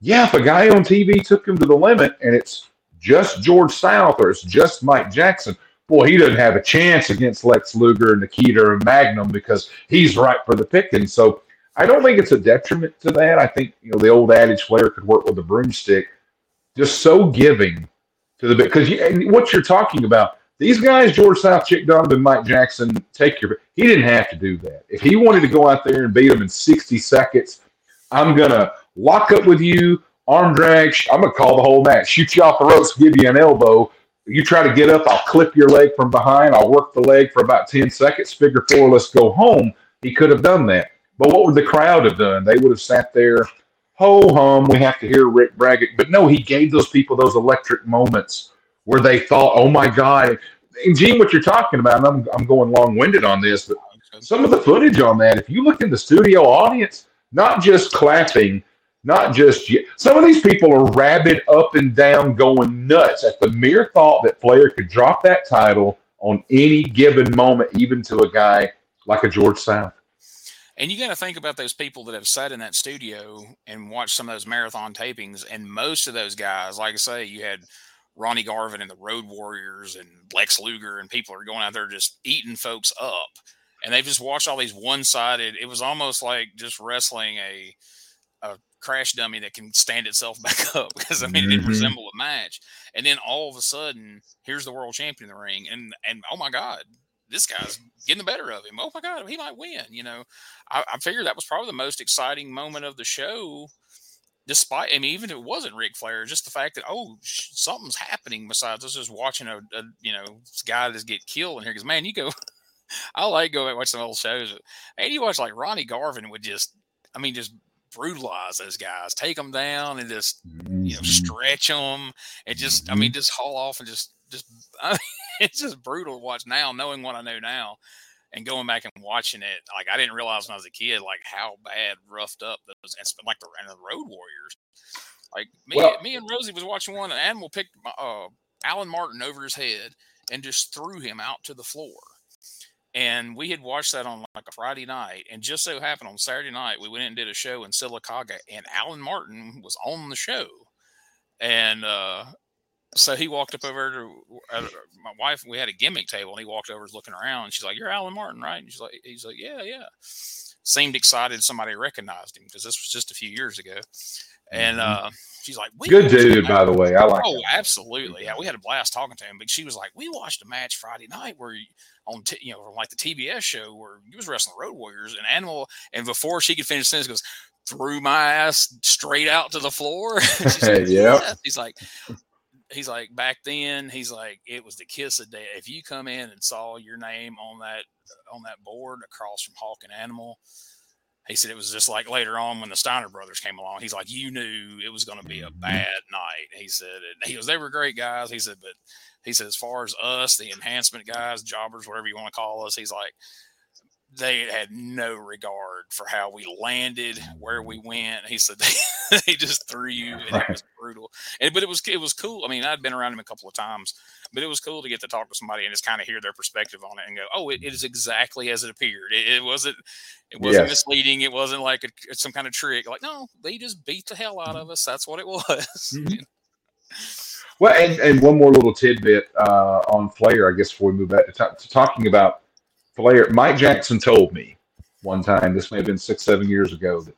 yeah, if a guy on TV took him to the limit and it's just George South or it's just Mike Jackson, boy, he doesn't have a chance against Lex Luger, and Nikita, or Magnum because he's right for the picking. So I don't think it's a detriment to that. I think you know the old adage Flair could work with a broomstick just so giving to the because you, what you're talking about. These guys, George South, Chick Donovan, Mike Jackson, take your. He didn't have to do that. If he wanted to go out there and beat them in 60 seconds, I'm gonna lock up with you, arm drag. I'm gonna call the whole match, shoot you off the ropes, give you an elbow. You try to get up, I'll clip your leg from behind. I'll work the leg for about 10 seconds. Figure four, let's go home. He could have done that. But what would the crowd have done? They would have sat there ho hum, we have to hear Rick Braggett. But no, he gave those people those electric moments where they thought, oh my God. And Gene, what you're talking about, I'm, I'm going long winded on this, but some of the footage on that, if you look in the studio audience, not just clapping, not just some of these people are rabid up and down, going nuts at the mere thought that Flair could drop that title on any given moment, even to a guy like a George South. And you got to think about those people that have sat in that studio and watched some of those marathon tapings. And most of those guys, like I say, you had Ronnie Garvin and the Road Warriors and Lex Luger, and people are going out there just eating folks up. And they've just watched all these one sided. It was almost like just wrestling a a crash dummy that can stand itself <laughs> back up because I mean it didn't mm-hmm. resemble a match. And then all of a sudden, here's the world champion in the ring, and and oh my God, this guy's getting the better of him. Oh my God, he might win. You know, I, I figured that was probably the most exciting moment of the show. Despite, I mean, even if it wasn't Ric Flair, just the fact that oh, something's happening besides us just watching a, a you know guy just get killed in here. Because man, you go, <laughs> I like going and watch some old shows. And you watch like Ronnie Garvin would just, I mean, just brutalize those guys, take them down, and just Mm-hmm. you know stretch them, and just I mean just haul off and just just <laughs> I mean, it's just brutal to watch now, knowing what I know now, and going back and watching it. Like I didn't realize when I was a kid, like how bad roughed up those and like the, and the Road Warriors. Like me, Well- me and Rosie was watching one, and Animal picked my, uh, Alan Martin over his head and just threw him out to the floor. And we had watched that on like a Friday night, and just so happened on Saturday night we went in and did a show in Sylacauga, and Alan Martin was on the show, and uh, so he walked up over to uh, my wife. We had a gimmick table, and he walked over, was looking around. And she's like, "You're Alan Martin, right?" And she's like, "He's like, yeah, yeah." Seemed excited somebody recognized him because this was just a few years ago, and Mhm. uh, she's like, "We Good dude, by the way. I like. Oh, him. absolutely. Yeah, we had a blast talking to him. But she was like, "We watched a match Friday night where you- on t- you know from like the TBS show where he was wrestling Road Warriors and Animal." And before she could finish sentence, goes threw my ass straight out to the floor. <laughs> She's like. <laughs> "Yeah." He's like, he's like back then. He's like, it was the kiss of death. If you come in and saw your name on that on that board across from Hawk and Animal. He said it was just like later on when the Steiner brothers came along. He's like, you knew it was going to be a Mhm. bad night. He said, and he goes, they were great guys. He said, but he said, as far as us, the enhancement guys, jobbers, whatever you want to call us, he's like, they had no regard for how we landed, where we went. He said <laughs> they, they just threw you, and it was brutal. And but it was it was cool. I mean, I'd been around him a couple of times, but it was cool to get to talk to somebody and just kind of hear their perspective on it and go, "Oh, it, it is exactly as it appeared. It, it wasn't it wasn't Yes. misleading. It wasn't like a, some kind of trick. Like, no, they just beat the hell out of us. That's what it was. <laughs> Mhm. Well, and, and one more little tidbit uh, on Flair, I guess, before we move back to, ta- to talking about Flair. Mike Jackson told me one time, this may have been six, seven years ago, that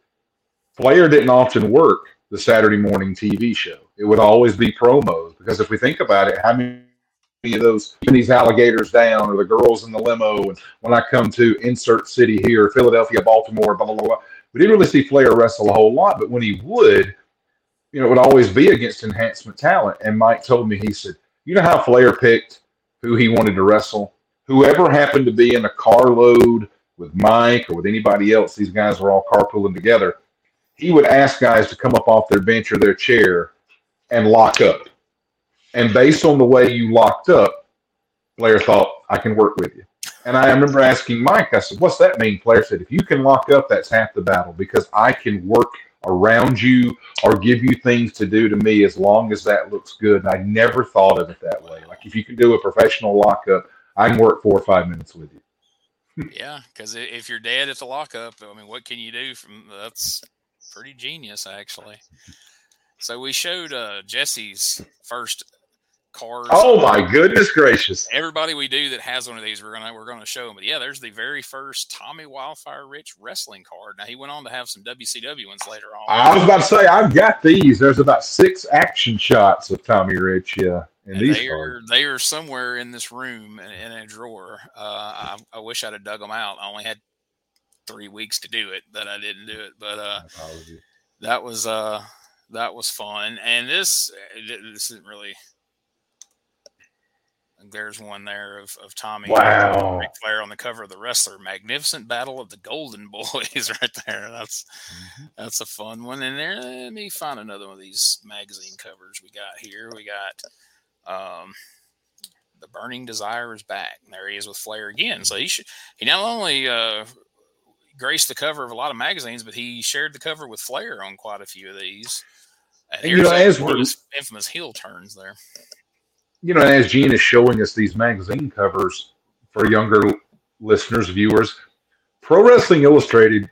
Flair didn't often work the Saturday morning TV show. It would always be promos because if we think about it, how many of those, these alligators down or the girls in the limo, and when I come to insert city here, Philadelphia, Baltimore, blah, blah, blah, we didn't really see Flair wrestle a whole lot, but when he would, you know, it would always be against enhancement talent. And Mike told me, he said, you know how Flair picked who he wanted to wrestle? Whoever happened to be in a carload with Mike or with anybody else, these guys were all carpooling together. He would ask guys to come up off their bench or their chair and lock up. And based on the way you locked up, Flair thought, I can work with you. And I remember asking Mike, I said, What's that mean? Flair said, If you can lock up, that's half the battle because I can work around you or give you things to do to me as long as that looks good. And I never thought of it that way. Like if you can do a professional lockup, I can work four or five minutes with you. yeah, because if you're dead at the lockup, I mean, what can you do? From that's pretty genius, actually. So we showed uh, Jesse's first cards. Oh my goodness gracious. Everybody we do that has one of these, we're gonna we're gonna show them. But yeah, there's the very first Tommy Wildfire Rich wrestling card. Now he went on to have some WCW ones later on. I was about to say, I've got these. There's about six action shots of Tommy Rich yeah, And these they cards. are they are somewhere in this room in, in a drawer. Uh, I, I wish I'd have dug them out. I only had three weeks to do it, but I didn't do it. But uh, that was uh that was fun. And this this isn't really. There's one there of, of Tommy Wow. Ric Flair on the cover of the Wrestler. Magnificent Battle of the Golden <laughs> Boys, right there. That's Mm-hmm. that's a fun one. And there, let me find another one of these magazine covers we got here. We got um, the Burning Desire is back. And there he is with Flair again. So he should he not only uh, graced the cover of a lot of magazines, but he shared the cover with Flair on quite a few of these. And And, you know, as we're- infamous heel turns there. you know, as Gene is showing us these magazine covers for younger listeners, viewers, Pro Wrestling Illustrated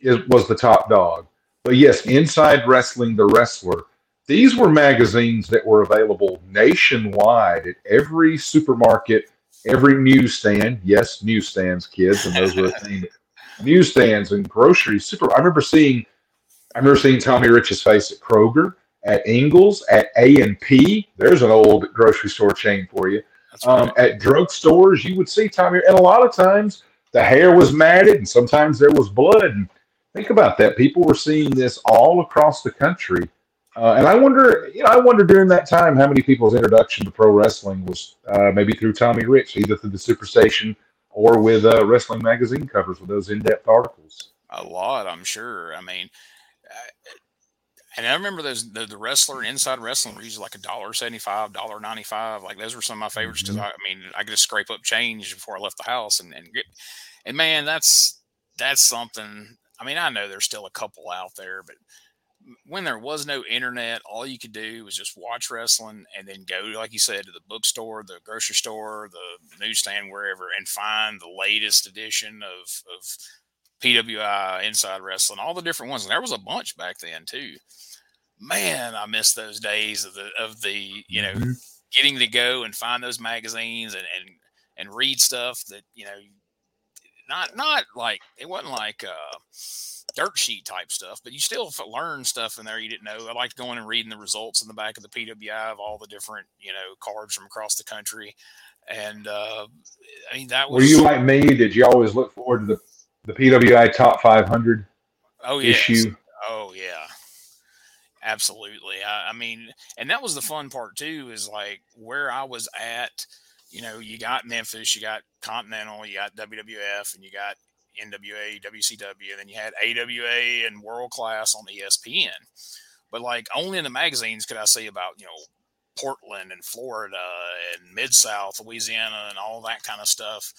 is, was the top dog. But yes, Inside Wrestling, the Wrestler, these were magazines that were available nationwide at every supermarket, every newsstand. Yes, newsstands, kids, and those were a <laughs> thing. Newsstands and groceries. Super. I remember seeing, I remember seeing Tommy Rich's face at Kroger at Ingles, at A and P. There's an old grocery store chain for you. Um, at drugstores, you would see Tommy, and a lot of times the hair was matted, and sometimes there was blood. And think about that; people were seeing this all across the country. Uh, and I wonder, you know, I wonder during that time how many people's introduction to pro wrestling was uh, maybe through Tommy Rich, either through the Superstation or with uh, wrestling magazine covers with those in-depth articles. a lot i'm sure i mean and I remember those the, the wrestler inside wrestling were usually like a dollar seventy five, dollar ninety five. Like those were some of my favorites because mm-hmm. I, I, mean I could just scrape up change before I left the house and, and get and man that's that's something. I mean I know there's still a couple out there, but when there was no internet, all you could do was just watch wrestling and then go, like you said, to the bookstore, the grocery store, the newsstand, wherever, and find the latest edition of of PWI, Inside Wrestling, all the different ones. And there was a bunch back then too. Man, I miss those days of the of the you know mm-hmm. getting to go and find those magazines and and and read stuff that you know not not like it wasn't like uh dirt sheet type stuff, but you still learn stuff in there you didn't know. I liked going and reading the results in the back of the PWI of all the different, you know, cards from across the country. And uh, I mean, that was. Were you like me? Did you always look forward to the the PWI Top 500 oh, yes. issue. Oh yeah, absolutely. I, I, mean, and that was the fun part too. Is like where I was at. You know, you got Memphis, you got Continental, you got WWF, and you got NWA, WCW, and then you had AWA and World Class on ESPN. But like only in the magazines could I say about you know Portland and Florida and Mid South Louisiana and all that kind of stuff.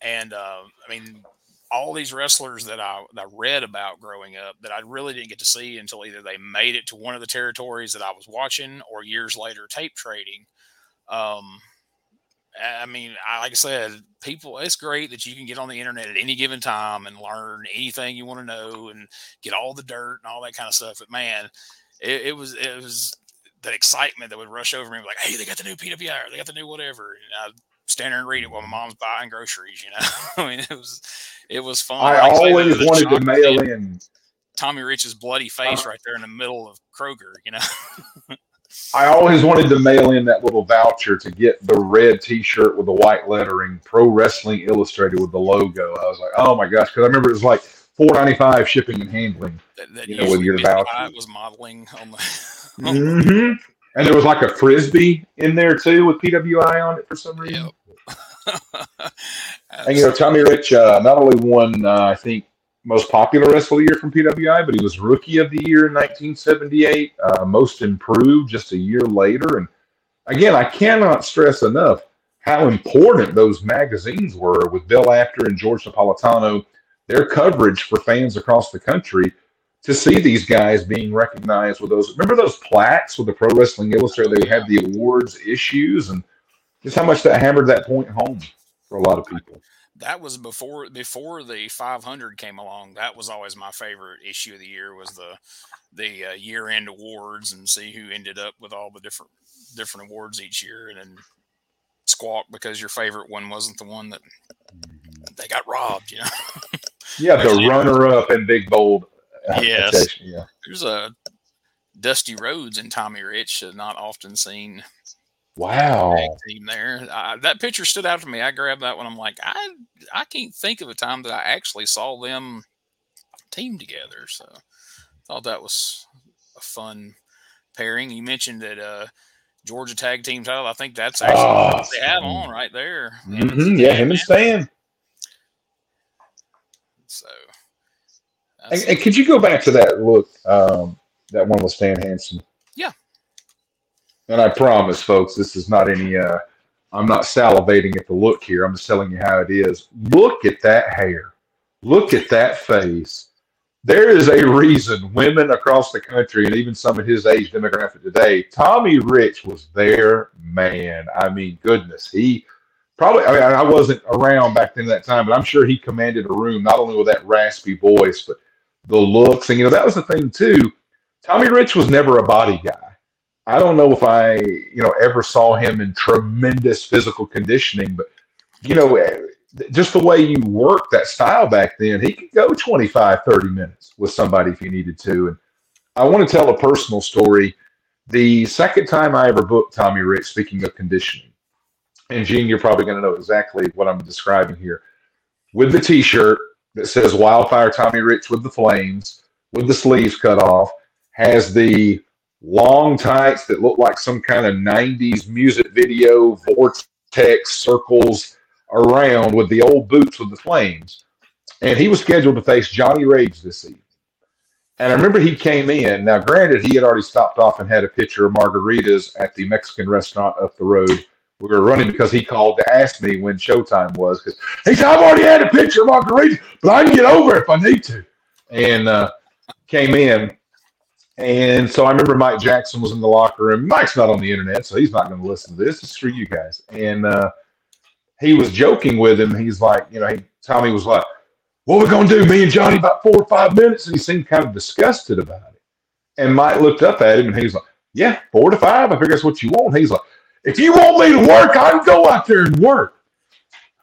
And uh, I mean, all these wrestlers that I, that I read about growing up that I really didn't get to see until either they made it to one of the territories that I was watching or years later tape trading. Um, I mean, I, like I said, people, it's great that you can get on the internet at any given time and learn anything you want to know and get all the dirt and all that kind of stuff. But man, it, it was, it was that excitement that would rush over me like, Hey, they got the new PWI, they got the new whatever. And I'd stand there and read it while my mom's buying groceries, you know, <laughs> I mean, it was, it was fun. I like always wanted to mail in Tommy Rich's bloody face uh, right there in the middle of Kroger. You know. <laughs> I always wanted to mail in that little voucher to get the red T-shirt with the white lettering, Pro Wrestling Illustrated with the logo. I was like, oh my gosh, because I remember it was like four ninety five shipping and handling. That, that you know, with your voucher. I Was modeling <laughs> on the. mm-hmm. And there was like a frisbee in there too with PWI on it for some reason. Yep. <laughs> and you know, Tommy Rich uh, not only won, uh, I think, most popular wrestler of the year from PWI, but he was rookie of the year in 1978, uh, most improved just a year later. And again, I cannot stress enough how important those magazines were with Bill Apter and George Napolitano, their coverage for fans across the country to see these guys being recognized with those. Remember those plaques with the Pro Wrestling Illustrated? They had the awards issues and just how much that hammered that point home for a lot of people. That was before before the 500 came along. That was always my favorite issue of the year was the the uh, year end awards and see who ended up with all the different different awards each year and then squawk because your favorite one wasn't the one that they got robbed. You know. <laughs> yeah, the runner up in big bold. Yes. Yeah. There's a Dusty Rhodes and Tommy Rich, not often seen Wow. Team there. Uh, that picture stood out to me. I grabbed that one. I'm like, I I can't think of a time that I actually saw them team together. So I thought that was a fun pairing. You mentioned that uh, Georgia tag team title. I think that's actually oh, what they have on right there. Mm-hmm. Yeah, him and Stan. So. And, and, could you go back to that look? Um, that one with Stan Hansen. And I promise, folks, this is not any. Uh, I'm not salivating at the look here. I'm just telling you how it is. Look at that hair. Look at that face. There is a reason women across the country and even some of his age demographic today, Tommy Rich was their man. I mean, goodness, he probably, I mean, I wasn't around back then that time, but I'm sure he commanded a room not only with that raspy voice, but the looks. And, you know, that was the thing, too. Tommy Rich was never a body guy. I don't know if I, you know, ever saw him in tremendous physical conditioning, but you know, eh, just the way you work that style back then, he could go 25, 30 minutes with somebody if he needed to. And I want to tell a personal story. The second time I ever booked Tommy Rich, speaking of conditioning, and Gene, you're probably going to know exactly what I'm describing here. With the t shirt that says Wildfire Tommy Rich with the flames, with the sleeves cut off, has the long tights that look like some kind of 90s music video vortex circles around with the old boots with the flames. And he was scheduled to face Johnny Rage this evening. And I remember he came in. Now, granted, he had already stopped off and had a pitcher of margaritas at the Mexican restaurant up the road. We were running because he called to ask me when showtime was. Because he said, I've already had a pitcher of margaritas, but I can get over if I need to. And uh, came in. And so I remember Mike Jackson was in the locker room. Mike's not on the internet, so he's not going to listen to this. It's for you guys. And uh, he was joking with him. He's like, you know, he, Tommy was like, what are we going to do, me and Johnny, about four or five minutes? And he seemed kind of disgusted about it. And Mike looked up at him and he's like, yeah, four to five. I figure that's what you want. He's like, if you want me to work, I can go out there and work.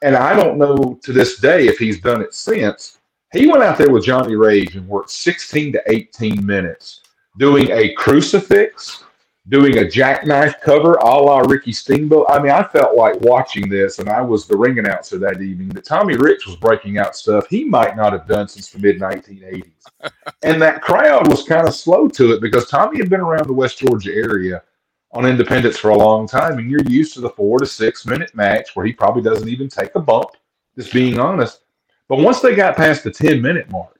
And I don't know to this day if he's done it since. He went out there with Johnny Rage and worked 16 to 18 minutes doing a crucifix, doing a jackknife cover a la Ricky Steamboat. I mean, I felt like watching this, and I was the ring announcer that evening, that Tommy Rich was breaking out stuff he might not have done since the mid 1980s. <laughs> and that crowd was kind of slow to it because Tommy had been around the West Georgia area on independence for a long time, and you're used to the four to six minute match where he probably doesn't even take a bump, just being honest. But once they got past the 10 minute mark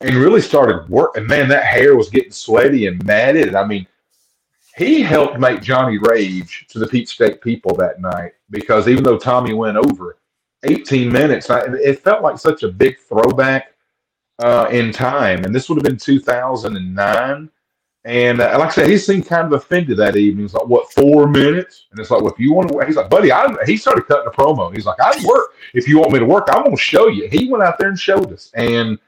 and really started working. man, that hair was getting sweaty and matted. I mean, he helped make Johnny rage to the Peach State people that night because even though Tommy went over 18 minutes, it felt like such a big throwback uh, in time. And this would have been 2009. And uh, like I said, he seemed kind of offended that evening. He's like, "What four minutes?" And it's like, "Well, if you want to," he's like, "Buddy," I, he started cutting a promo. He's like, "I work. If you want me to work, I'm going to show you." He went out there and showed us, and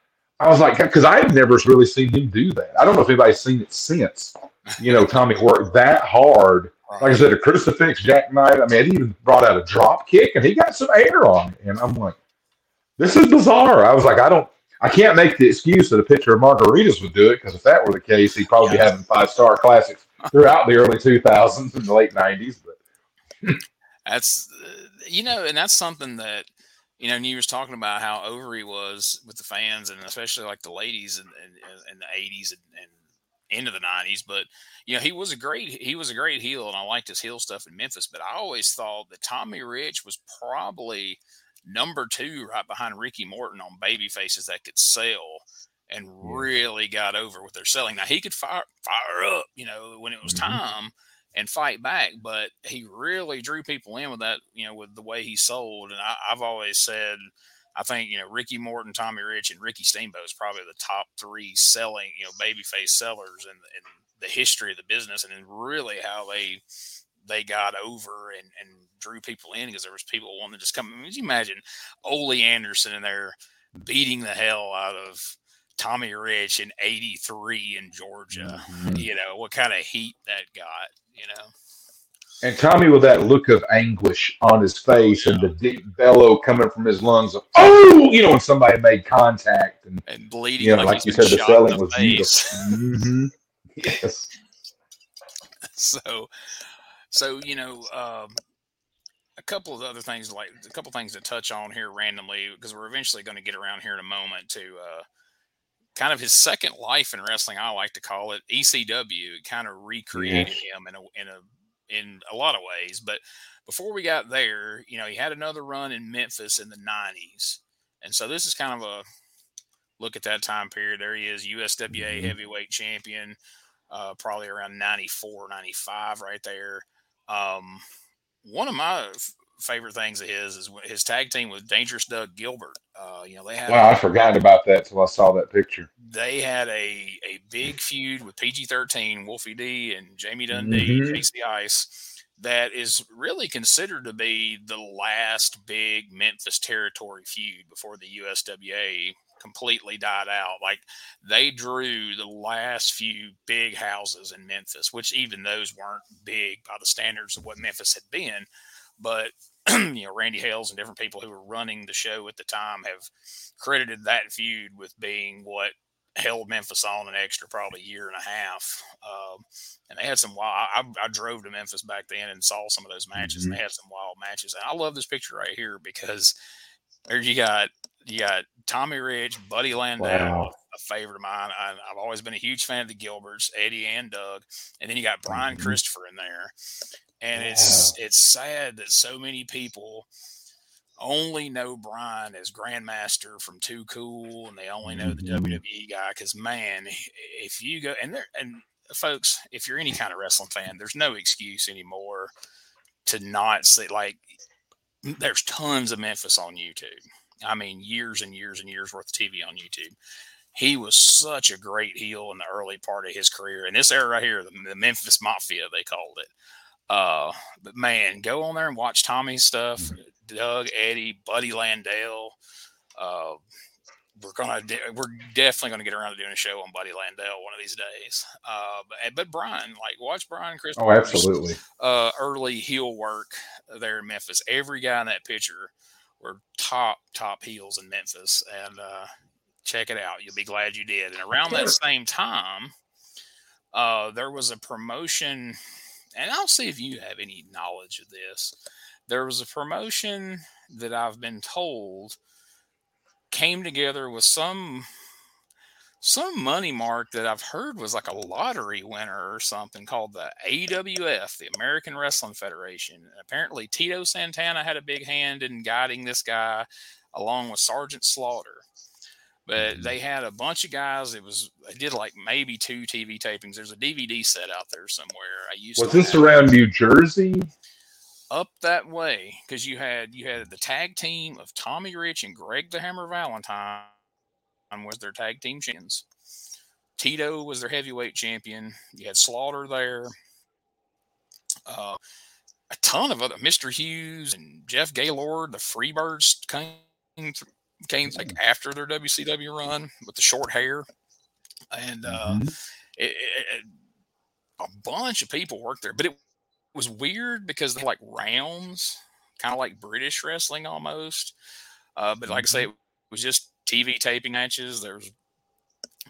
I was like, because I have never really seen him do that. I don't know if anybody's seen it since you know, Tommy worked that hard. Like I said, a crucifix, jackknife. I mean, he even brought out a drop kick and he got some air on it. And I'm like, this is bizarre. I was like, I don't, I can't make the excuse that a pitcher of margaritas would do it because if that were the case, he'd probably yeah. be having five star classics throughout the early 2000s and the late 90s. But that's, uh, you know, and that's something that, you know, and you was talking about how over he was with the fans and especially like the ladies in, in, in the 80s and, and into the 90s but you know he was a great he was a great heel and i liked his heel stuff in memphis but i always thought that tommy rich was probably number two right behind ricky morton on baby faces that could sell and really got over with their selling now he could fire fire up you know when it was mm-hmm. And fight back but he really drew people in with that you know with the way he sold and I, i've always said I think you know Ricky Morton, Tommy Rich, and Ricky Steamboat is probably the top three selling you know babyface sellers in, in the history of the business, and really how they they got over and, and drew people in because there was people wanting to just come. I mean, you imagine Ole Anderson in there beating the hell out of Tommy Rich in '83 in Georgia. Mm-hmm. You know what kind of heat that got. You know. And Tommy with that look of anguish on his face and the deep bellow coming from his lungs of, oh, you know, when somebody made contact and, and bleeding. You know, like, like you said, the selling the was face. beautiful. <laughs> Mm-hmm. Yes. <laughs> So, so, you know, um, a couple of other things, like a couple things to touch on here randomly, because we're eventually going to get around here in a moment to, uh, kind of his second life in wrestling, I like to call it ECW. kind of recreated yes. him in a in a in a lot of ways. But before we got there, you know, he had another run in Memphis in the 90s. And so this is kind of a look at that time period. There he is, USWA mm-hmm. heavyweight champion, uh, probably around 94, 95 right there. Um, one of my favorite things of his is his tag team with Dangerous Doug Gilbert. Uh, you know, they had. Wow, I forgot about that till I saw that picture. They had a a big feud with PG thirteen, Wolfie D, and Jamie Dundee, mm-hmm. J.C. Ice. That is really considered to be the last big Memphis territory feud before the USWA completely died out. Like they drew the last few big houses in Memphis, which even those weren't big by the standards of what Memphis had been. But <clears throat> you know, Randy Hales and different people who were running the show at the time have credited that feud with being what held Memphis on an extra probably year and a half. Um, and they had some wild. I, I, drove to Memphis back then and saw some of those matches, mm-hmm. and they had some wild matches. And I love this picture right here because there you got you got Tommy Rich, Buddy Landell, wow. a favorite of mine. I, have always been a huge fan of the Gilberts, Eddie and Doug, and then you got Brian mm-hmm. Christopher in there and yeah. it's it's sad that so many people only know Brian as Grandmaster from Too Cool, and they only know the Mhm. WWE guy. Because man, if you go and there and folks, if you're any kind of wrestling fan, there's no excuse anymore to not see like. There's tons of Memphis on YouTube. I mean, years and years and years worth of TV on YouTube. He was such a great heel in the early part of his career. In this era right here, the, the Memphis Mafia, they called it. Uh, but man, go on there and watch Tommy's stuff. Doug, Eddie, Buddy Landell. Uh, we're gonna de- we're definitely gonna get around to doing a show on Buddy Landell one of these days. Uh, but, but Brian, like watch Brian Chris. Oh, absolutely. Uh, early heel work there in Memphis. Every guy in that picture were top top heels in Memphis, and uh, check it out. You'll be glad you did. And around that same time, uh, there was a promotion, and I'll see if you have any knowledge of this. There was a promotion that I've been told came together with some some money mark that I've heard was like a lottery winner or something called the AWF, the American Wrestling Federation. Apparently, Tito Santana had a big hand in guiding this guy along with Sergeant Slaughter. But Mhm. they had a bunch of guys. It was they did like maybe two TV tapings. There's a DVD set out there somewhere. I used to Was this have- around New Jersey? up that way because you had you had the tag team of Tommy Rich and Greg the Hammer Valentine was their tag team champions. Tito was their heavyweight champion. You had Slaughter there. Uh, a ton of other Mr. Hughes and Jeff Gaylord, the Freebirds came came like after their WCW run with the short hair, and uh, Mhm. it, it, it- a bunch of people worked there, but it was weird because they're like rounds, kind of like British wrestling almost. Uh, but like I say, it was just TV taping matches. There was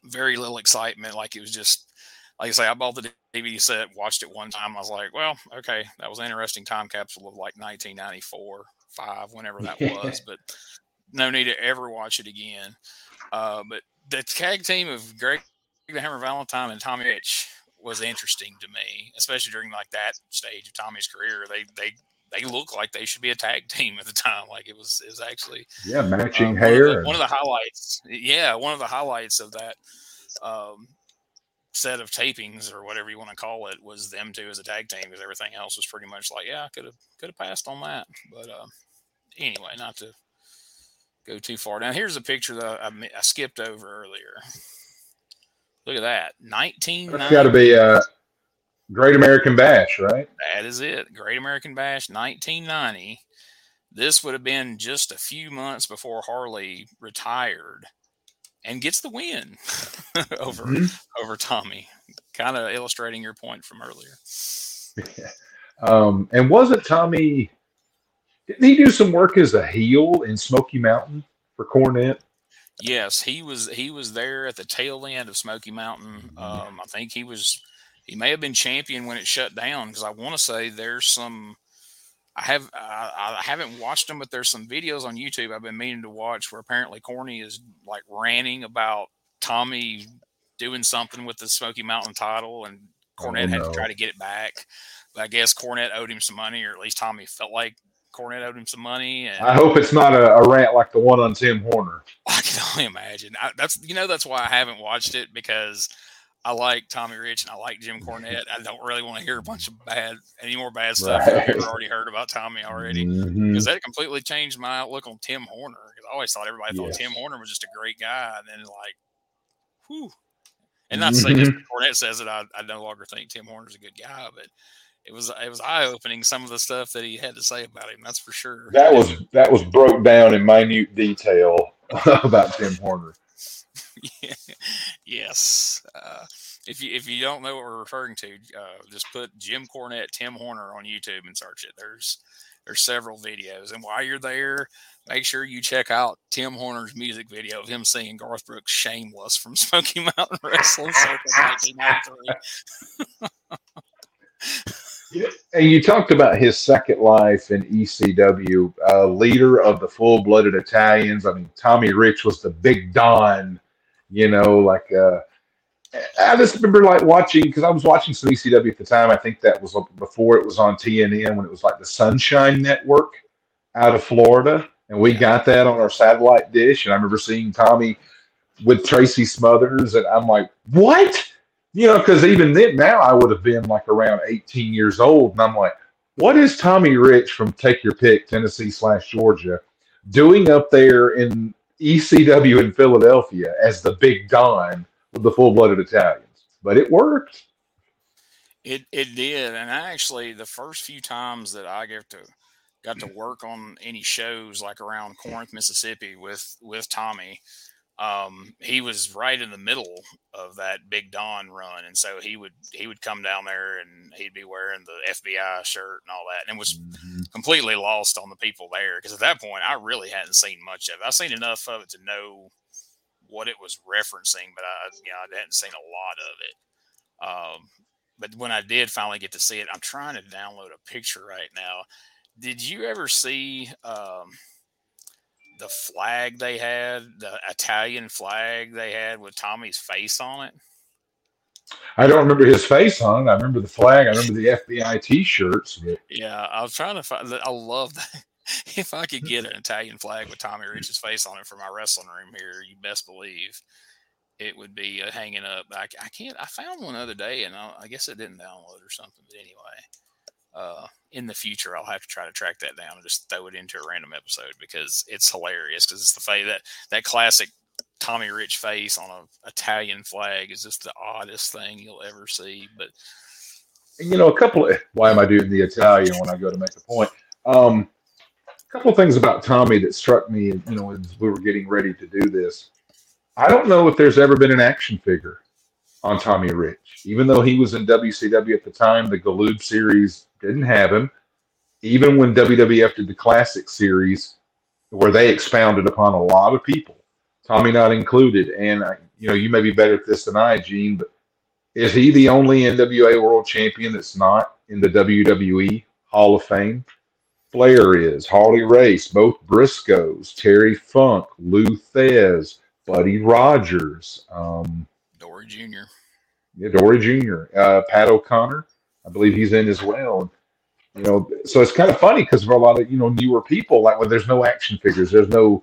very little excitement. Like it was just, like I say, I bought the DVD set, watched it one time. I was like, well, okay, that was an interesting time capsule of like 1994, five, whenever that was. <laughs> But no need to ever watch it again. Uh, but the tag team of Greg the Hammer Valentine and Tommy Rich was interesting to me, especially during like that stage of Tommy's career. They they they look like they should be a tag team at the time. Like it was it was actually Yeah, uh, matching one of hair. the- One of, the, highlights, yeah, one of the highlights of that um, set of tapings or whatever you want to call it was them two as a tag team because everything else was pretty much like, yeah, I could have could have passed on that. But uh, anyway, not to go too far down. Here's a picture that I, I skipped over earlier. Look at that, nineteen. That's got to be a Great American Bash, right? That is it. Great American Bash 1990. This would have been just a few months before Harley retired and gets the win <laughs> over Mhm. over Tommy. Kind of illustrating your point from earlier. <laughs> Um, and wasn't Tommy? Didn't he do some work as a heel in Smoky Mountain for Cornette? Yes, he was he was there at the tail end of Smoky Mountain. Um, I think he was he may have been champion when it shut down because I want to say there's some I have I, I haven't watched them, but there's some videos on YouTube I've been meaning to watch where apparently Corny is like ranting about Tommy doing something with the Smoky Mountain title, and Cornette had no. to try to get it back. But I guess Cornette owed him some money, or at least Tommy felt like Cornette owed him some money. And I hope it's not a, a rant like the one on Tim Horner. <laughs> I can only imagine. I, that's you know that's why I haven't watched it because I like Tommy Rich and I like Jim Cornette. I don't really want to hear a bunch of bad any more bad stuff I've already heard about Tommy already. Mm-hmm. Because that completely changed my outlook on Tim Horner. Because I always thought everybody thought Yes. Tim Horner was just a great guy, and then like, whew. And not to say just because Cornette says it, I, I no longer think Tim Horner's a good guy, but it was it was eye opening some of the stuff that he had to say about him. That's for sure. That was that was broke down in minute detail <laughs> about Tim Horner. Yeah. <laughs> yes. Uh, if you if you don't know what we're referring to, uh, just put Jim Cornette, Tim Horner on YouTube and search it. There's there's several videos, and while you're there, make sure you check out Tim Horner's music video of him singing Garth Brooks' "Shameless" from <laughs> Smoky Mountain Wrestling Circuit 1993. And you talked about his second life in ECW, uh, leader of the full blooded Italians. I mean, Tommy Rich was the big Don, you know, like, uh, I just remember like watching because I was watching some ECW at the time. I think that was before it was on TNN when it was like the Sunshine Network out of Florida. and we got that on our satellite dish. And I remember seeing Tommy with Tracy Smothers, and I'm like, what? You know, because even then, now I would have been like around 18 years old, and I'm like, what is Tommy Rich from Take Your Pick, Tennessee slash Georgia, doing up there in ECW in Philadelphia as the Big Don with the full blooded Italians? But it worked. It it did, and actually the first few times that I get to got to work on any shows like around Corinth, Mississippi with with Tommy, um, he was right in the middle of that Big Don run, and so he would he would come down there and he'd be wearing the FBI shirt and all that, and was mm-hmm. completely lost on the people there because at that point I really hadn't seen much of it. I've seen enough of it to know what it was referencing, but I you know I hadn't seen a lot of it. Um, but when I did finally get to see it, I'm trying to download a picture right now. Did you ever see? Um, the flag they had, the Italian flag they had with Tommy's face on it? I don't remember his face on it. I remember the flag. I remember the FBI T-shirts. But... Yeah, I was trying to find. I love that. <laughs> if I could get an Italian flag with Tommy Rich's face on it for my wrestling room here, you best believe it would be uh, hanging up. I, I, can't. I found one other day, and I, I guess it didn't download or something. But anyway, uh, in the future, I'll have to try to track that down and just throw it into a random episode because it's hilarious. Because it's the face that that classic Tommy Rich face on an Italian flag is just the oddest thing you'll ever see. But you know, a couple of why am I doing the Italian when I go to make a point? Um, a couple of things about Tommy that struck me, you know, as we were getting ready to do this. I don't know if there's ever been an action figure on Tommy Rich, even though he was in WCW at the time. The Galoob series didn't have him. Even when WWF did the Classic series, where they expounded upon a lot of people, Tommy not included. And you know, you may be better at this than I, Gene, but is he the only NWA World Champion that's not in the WWE Hall of Fame? Flair is, Harley Race, both Briscoes, Terry Funk, Lou Thesz, Buddy Rogers, um, Dory Jr. Yeah, Dory Jr., uh, Pat O'Connor. I believe he's in as well. You know, so it's kind of funny because for a lot of you know newer people, like when there's no action figures, there's no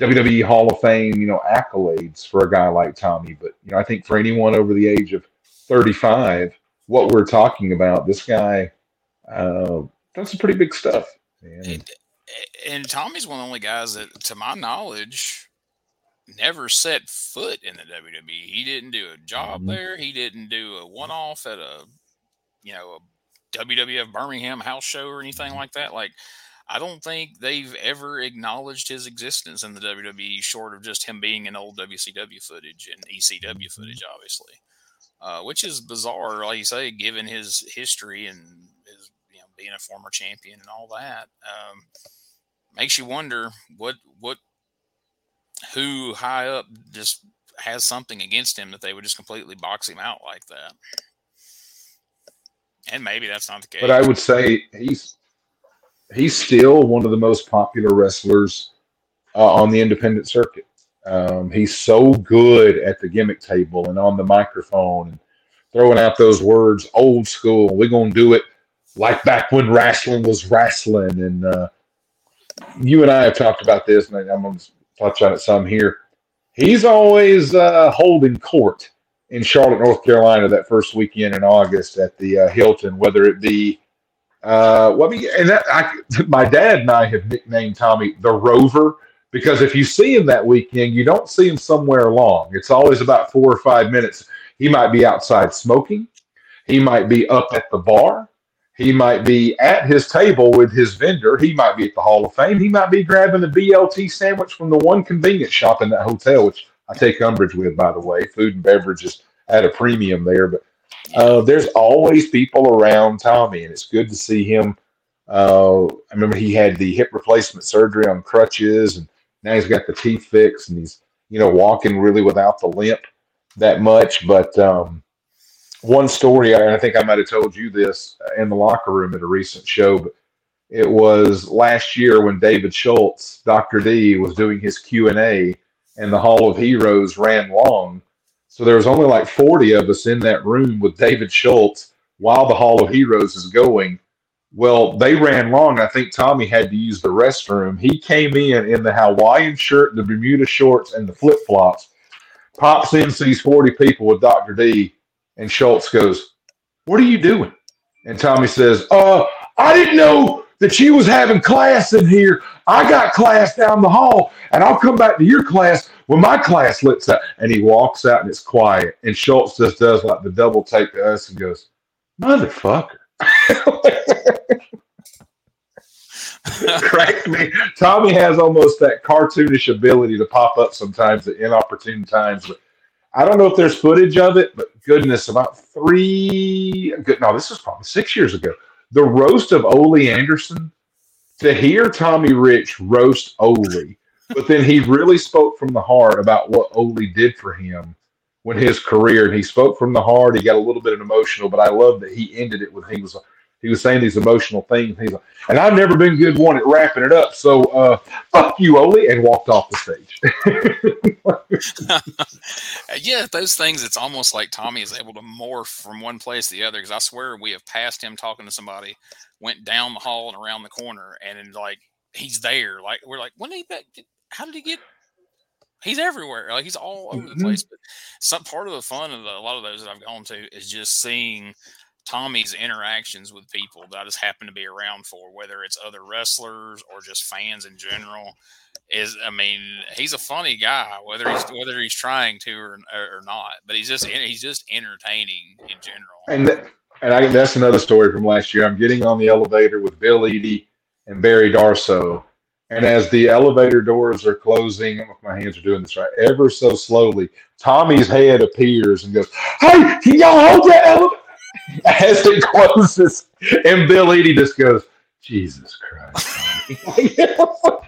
WWE Hall of Fame, you know, accolades for a guy like Tommy. But you know, I think for anyone over the age of 35, what we're talking about, this guy uh, done some pretty big stuff. And, and Tommy's one of the only guys that, to my knowledge, never set foot in the WWE. He didn't do a job mm-hmm. there. He didn't do a one off at a you know, a WWF Birmingham house show or anything like that. Like, I don't think they've ever acknowledged his existence in the WWE, short of just him being in old WCW footage and ECW mm-hmm. footage, obviously, uh, which is bizarre, like you say, given his history and his you know being a former champion and all that. Um, makes you wonder what what who high up just has something against him that they would just completely box him out like that. And maybe that's not the case. But I would say he's he's still one of the most popular wrestlers uh, on the independent circuit. Um, he's so good at the gimmick table and on the microphone and throwing out those words, old school. We're gonna do it like back when wrestling was wrestling. And uh, you and I have talked about this, and I'm gonna touch on it some here. He's always uh, holding court in Charlotte, North Carolina, that first weekend in August at the uh, Hilton, whether it be uh, well, I mean, and that I, <laughs> my dad and I have nicknamed Tommy the Rover because if you see him that weekend, you don't see him somewhere long. It's always about four or five minutes. He might be outside smoking. He might be up at the bar. He might be at his table with his vendor. He might be at the Hall of Fame. He might be grabbing the BLT sandwich from the one convenience shop in that hotel, which I take umbrage with, by the way. Food and beverages at a premium there, but uh, there's always people around Tommy, and it's good to see him. Uh, I remember he had the hip replacement surgery on crutches, and now he's got the teeth fixed, and he's you know walking really without the limp that much. But um, one story, and I think I might have told you this in the locker room at a recent show, but it was last year when David Schultz, Dr. D, was doing his Q and A and the Hall of Heroes ran long. So there was only like 40 of us in that room with David Schultz while the Hall of Heroes is going. Well, they ran long. I think Tommy had to use the restroom. He came in in the Hawaiian shirt, the Bermuda shorts, and the flip flops. Pops in, sees 40 people with Dr. D, and Schultz goes, What are you doing? And Tommy says, Uh, I didn't know that you was having class in here. I got class down the hall, and I'll come back to your class when my class lets out. And he walks out and it's quiet. And Schultz just does like the double take to us and goes, Motherfucker. <laughs> Cracked me. Tommy has almost that cartoonish ability to pop up sometimes at inopportune times. But I don't know if there's footage of it, but goodness, about three, good, no, this was probably six years ago. The roast of Ole Anderson. To hear Tommy Rich roast Ole, but then he really spoke from the heart about what Ole did for him when his career, and he spoke from the heart. He got a little bit emotional, but I love that he ended it with he was he was saying these emotional things. He's like, and I've never been good one at wrapping it up. So uh, fuck you, Ole, and walked off the stage. <laughs> <laughs> yeah, those things. It's almost like Tommy is able to morph from one place to the other. Because I swear we have passed him talking to somebody, went down the hall and around the corner, and then, like he's there. Like we're like, when did he? How did he get? He's everywhere. Like he's all over Mhm. the place. But some part of the fun of the, a lot of those that I've gone to is just seeing Tommy's interactions with people that I just happen to be around for, whether it's other wrestlers or just fans in general. Is I mean, he's a funny guy, whether he's whether he's trying to or, or not. But he's just he's just entertaining in general. And th- and I, that's another story from last year. I'm getting on the elevator with Bill Eadie and Barry Darsow. And as the elevator doors are closing, my hands are doing this right, ever so slowly, Tommy's head appears and goes, Hey, can y'all hold that elevator? <laughs> As it closes, and Bill Eadie just goes, Jesus Christ. Tommy."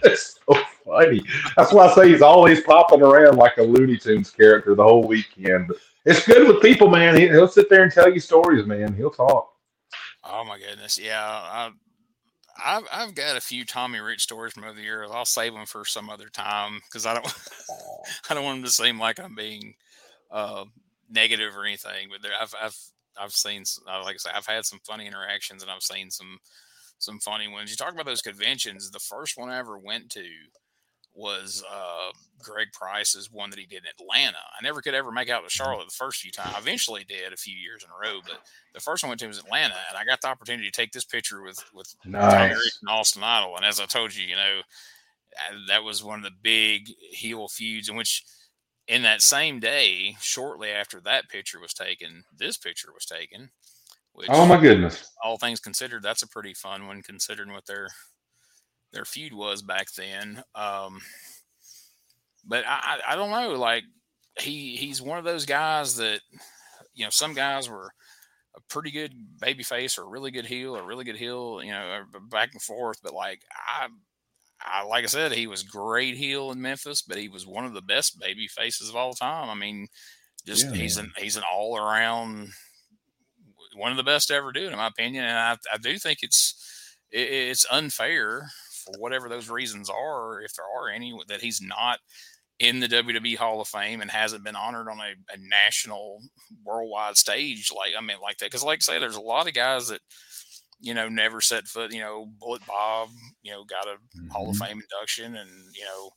That's <laughs> so funny. That's why I say he's always popping around like a Looney Tunes character the whole weekend. It's good with people, man. He, he'll sit there and tell you stories, man. He'll talk. Oh my goodness, yeah. I, I've I've got a few Tommy Rich stories from over the years. I'll save them for some other time because I don't <laughs> I don't want them to seem like I'm being uh, negative or anything. But I've I've I've seen uh, like I say I've had some funny interactions and I've seen some some funny ones. You talk about those conventions. The first one I ever went to was uh, Greg Price's one that he did in Atlanta. I never could ever make out to Charlotte the first few times. I eventually did a few years in a row, but the first one I went to was Atlanta, and I got the opportunity to take this picture with with Nice. Rich and Austin Idol. And as I told you, you know, uh, that was one of the big heel feuds in which in that same day, shortly after that picture was taken, this picture was taken. Which, Oh my goodness. all things considered, that's a pretty fun one considering what their their feud was back then. Um, but I, I don't know, like he he's one of those guys that you know some guys were a pretty good baby face or a really good heel or a really good heel, you know, back and forth. But like I, I like I said, he was great heel in Memphis, but he was one of the best baby faces of all time. I mean, just Yeah, he's an he's an all around one of the best to ever do in my opinion. And I, I do think it's it, it's unfair for whatever those reasons are, if there are any, that he's not in the WWE Hall of Fame and hasn't been honored on a, a national, worldwide stage. Like I mean, like that, because like I say, there's a lot of guys that you know never set foot. You know, Bullet Bob, you know, got a Hall of Mhm. Fame induction, and you know,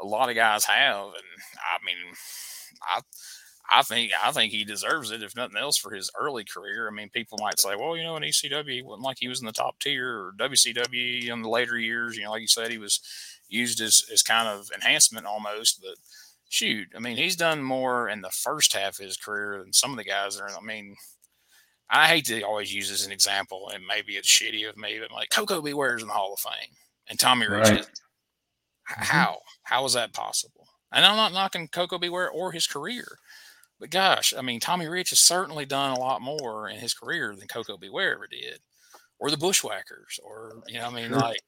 a lot of guys have. And I mean, I I think I think he deserves it, if nothing else, for his early career. I mean, people might say, well, you know, in ECW, he wasn't like he was in the top tier, or WCW in the later years. You know, like you said, he was used as as kind of enhancement almost. But shoot, I mean, he's done more in the first half of his career than some of the guys that are. I mean. I hate to always use this as an example, and maybe it's shitty of me, but like Koko B. Ware's in the Hall of Fame, and Tommy Rich Right. isn't. H- mm-hmm. How? How is that possible? And I'm not knocking Koko B. Ware or his career, but gosh, I mean, Tommy Rich has certainly done a lot more in his career than Koko B. Ware ever did, or the Bushwhackers, or you know, I mean, Sure. like.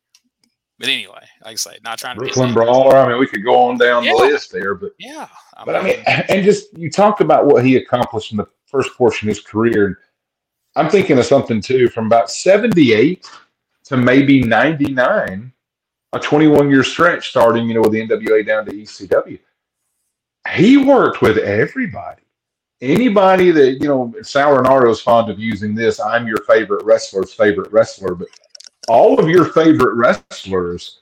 But anyway, like I say, not trying to Brooklyn. Brawler. I mean, we could go on down Yeah. the list there, but Yeah, I But I mean, and just you talked about what he accomplished in the first portion of his career. I'm thinking of something too from about 78 to maybe 99, a 21 year stretch starting, you know, with the NWA down to ECW. He worked with everybody. Anybody that, you know, Sal Rinauro is fond of using this, I'm your favorite wrestler's favorite wrestler, but all of your favorite wrestlers,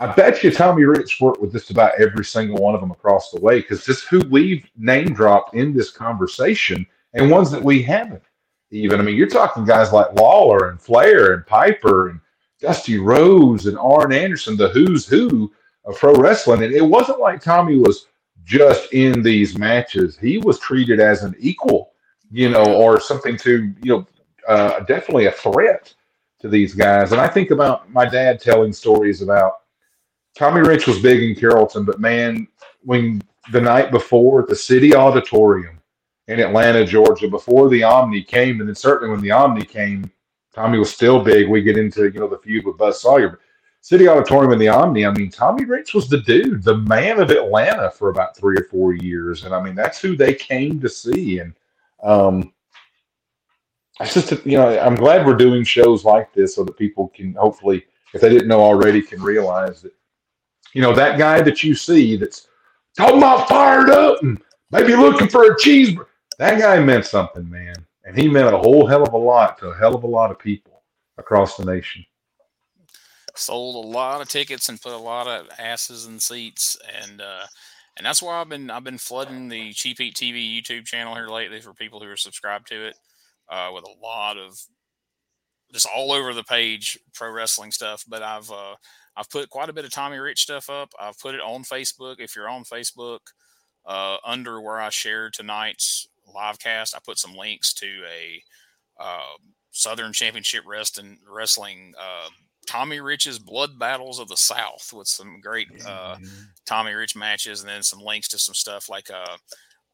I bet you Tommy Rich worked with just about every single one of them across the way because just who we've name dropped in this conversation and ones that we haven't even. I mean, you're talking guys like Lawler and Flair and Piper and Dusty Rhodes and Arn Anderson, the who's who of pro wrestling. And it wasn't like Tommy was just in these matches. He was treated as an equal, you know, or something to, you know, uh, definitely a threat to these guys. And I think about my dad telling stories about Tommy Rich was big in Carrollton, but man, when the night before at the city auditorium in Atlanta, Georgia, before the Omni came, and then certainly when the Omni came, Tommy was still big. We get into you know the feud with Buzz Sawyer. City Auditorium and the Omni. I mean, Tommy Rich was the dude, the man of Atlanta for about three or four years, and I mean that's who they came to see. And um, it's just you know I'm glad we're doing shows like this so that people can hopefully, if they didn't know already, can realize that you know that guy that you see that's talking about fired up and maybe looking for a cheeseburger. That guy meant something, man, and he meant a whole hell of a lot to a hell of a lot of people across the nation sold a lot of tickets and put a lot of asses in seats and uh and that's why I've been I've been flooding the Cheap Heat TV YouTube channel here lately for people who are subscribed to it uh, with a lot of just all over the page pro wrestling stuff. But I've uh, I've put quite a bit of Tommy Rich stuff up. I've put it on Facebook. If you're on Facebook, uh, under where I share tonight's live cast, I put some links to a uh, Southern Championship Wrestling Wrestling uh, Tommy Rich's Blood Battles of the South with some great uh, mm-hmm. Tommy Rich matches, and then some links to some stuff like uh,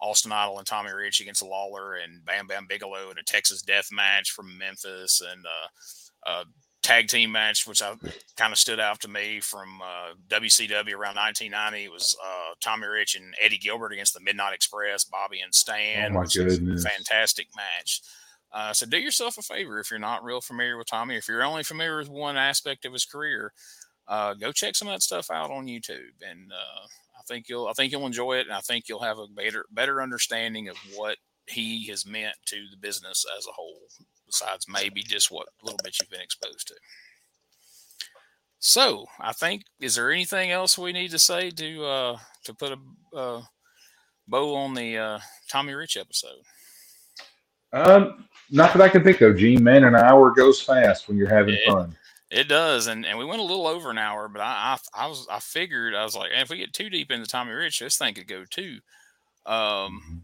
Austin Idol and Tommy Rich against Lawler and Bam Bam Bigelow and a Texas Death match from Memphis and uh, a tag team match, which I kind of stood out to me from WCW uh, around 1990. It was uh, Tommy Rich and Eddie Gilbert against the Midnight Express, Bobby and Stan. Oh my goodness! fantastic match. Uh, so do yourself a favor if you're not real familiar with Tommy, if you're only familiar with one aspect of his career, uh, go check some of that stuff out on YouTube, and uh, I think you'll I think you'll enjoy it, and I think you'll have a better better understanding of what he has meant to the business as a whole, besides maybe just what little bit you've been exposed to. So I think is there anything else we need to say to uh, to put a uh, bow on the uh, Tommy Rich episode? Um, not that I can think of, Gene. Man, an hour goes fast when you're having it, fun. It does, and, and we went a little over an hour, but I, I, I was I figured I was like, if we get too deep into Tommy Rich, this thing could go too. Um, mm-hmm.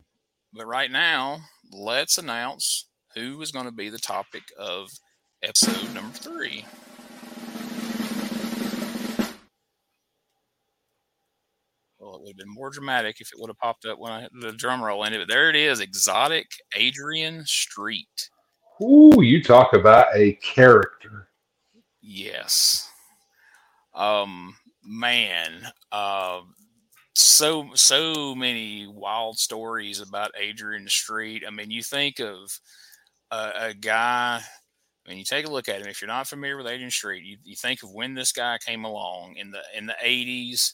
but right now, let's announce who is going to be the topic of episode number three. Well, it would have been more dramatic if it would have popped up when I the drum roll in it. But there it is, exotic Adrian Street. Ooh, you talk about a character. Yes. Um, man, uh, so so many wild stories about Adrian Street. I mean, you think of a, a guy. I mean, you take a look at him. If you're not familiar with Adrian Street, you, you think of when this guy came along in the in the 80s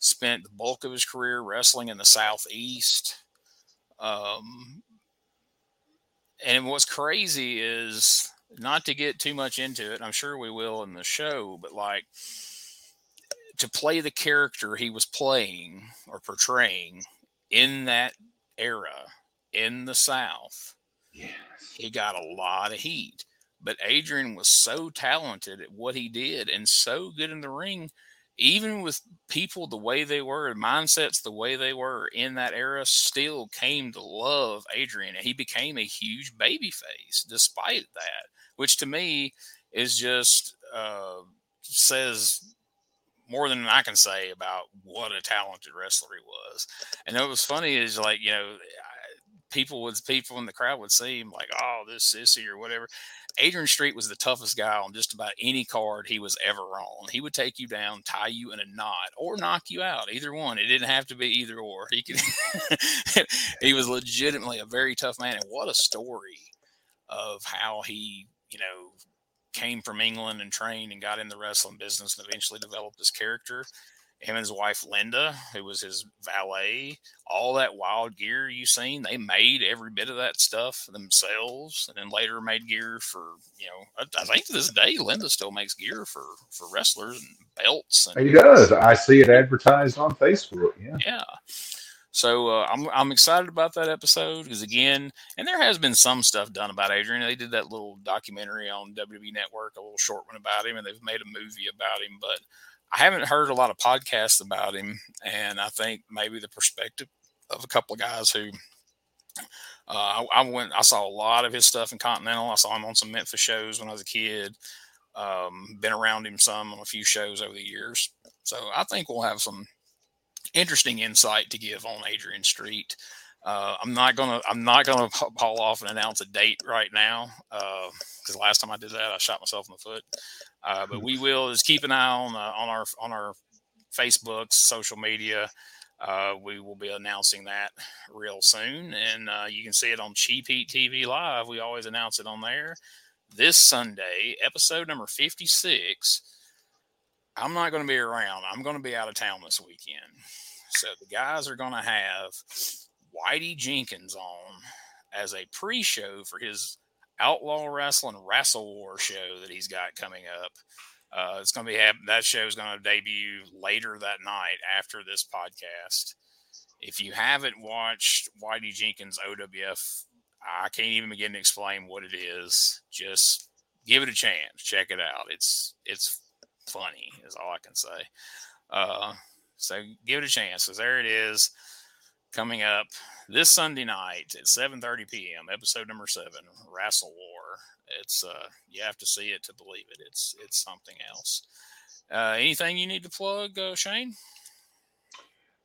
spent the bulk of his career wrestling in the southeast. Um, and what's crazy is not to get too much into it. I'm sure we will in the show, but like to play the character he was playing or portraying in that era in the South, yes. He got a lot of heat. But Adrian was so talented at what he did and so good in the ring even with people the way they were, mindsets the way they were in that era, still came to love Adrian, and he became a huge baby face despite that, which to me is just uh, says more than I can say about what a talented wrestler he was. And what was funny is like you know people would people in the crowd would see him like, oh, this sissy or whatever. Adrian Street was the toughest guy on just about any card he was ever on. He would take you down, tie you in a knot, or knock you out. Either one. It didn't have to be either or. He could. <laughs> he was legitimately a very tough man, and what a story of how he, you know, came from England and trained and got in the wrestling business and eventually developed his character. Him and his wife Linda, who was his valet, all that wild gear you seen, they made every bit of that stuff themselves, and then later made gear for you know. I, I think to this day, Linda still makes gear for for wrestlers and belts. And, he does. I see it advertised on Facebook. Yeah. Yeah. So uh, I'm I'm excited about that episode because again, and there has been some stuff done about Adrian. They did that little documentary on WWE Network, a little short one about him, and they've made a movie about him. But I haven't heard a lot of podcasts about him, and I think maybe the perspective of a couple of guys who uh, I, I, went, I saw a lot of his stuff in Continental. I saw him on some Memphis shows when I was a kid. Um, been around him some on a few shows over the years, so I think we'll have some interesting insight to give on Adrian Street. Uh, I'm not gonna I'm not gonna <laughs> haul off and announce a date right now because uh, last time I did that I shot myself in the foot. Uh, but we will just keep an eye on uh, on our on our Facebooks, social media. Uh, we will be announcing that real soon, and uh, you can see it on Cheap Heat TV Live. We always announce it on there. This Sunday, episode number fifty six. I'm not going to be around. I'm going to be out of town this weekend. So the guys are going to have Whitey Jenkins on as a pre-show for his Outlaw Wrestling Wrestle War show that he's got coming up. Uh, it's going to be that show is going to debut later that night after this podcast. If you haven't watched Whitey Jenkins OWF, I can't even begin to explain what it is. Just give it a chance. Check it out. It's it's funny is all I can say. Uh, so give it a chance. So there it is coming up this Sunday night at 7:30 p.m. Episode number seven, Wrestle War. It's uh, you have to see it to believe it. It's it's something else. Uh, anything you need to plug, uh, Shane?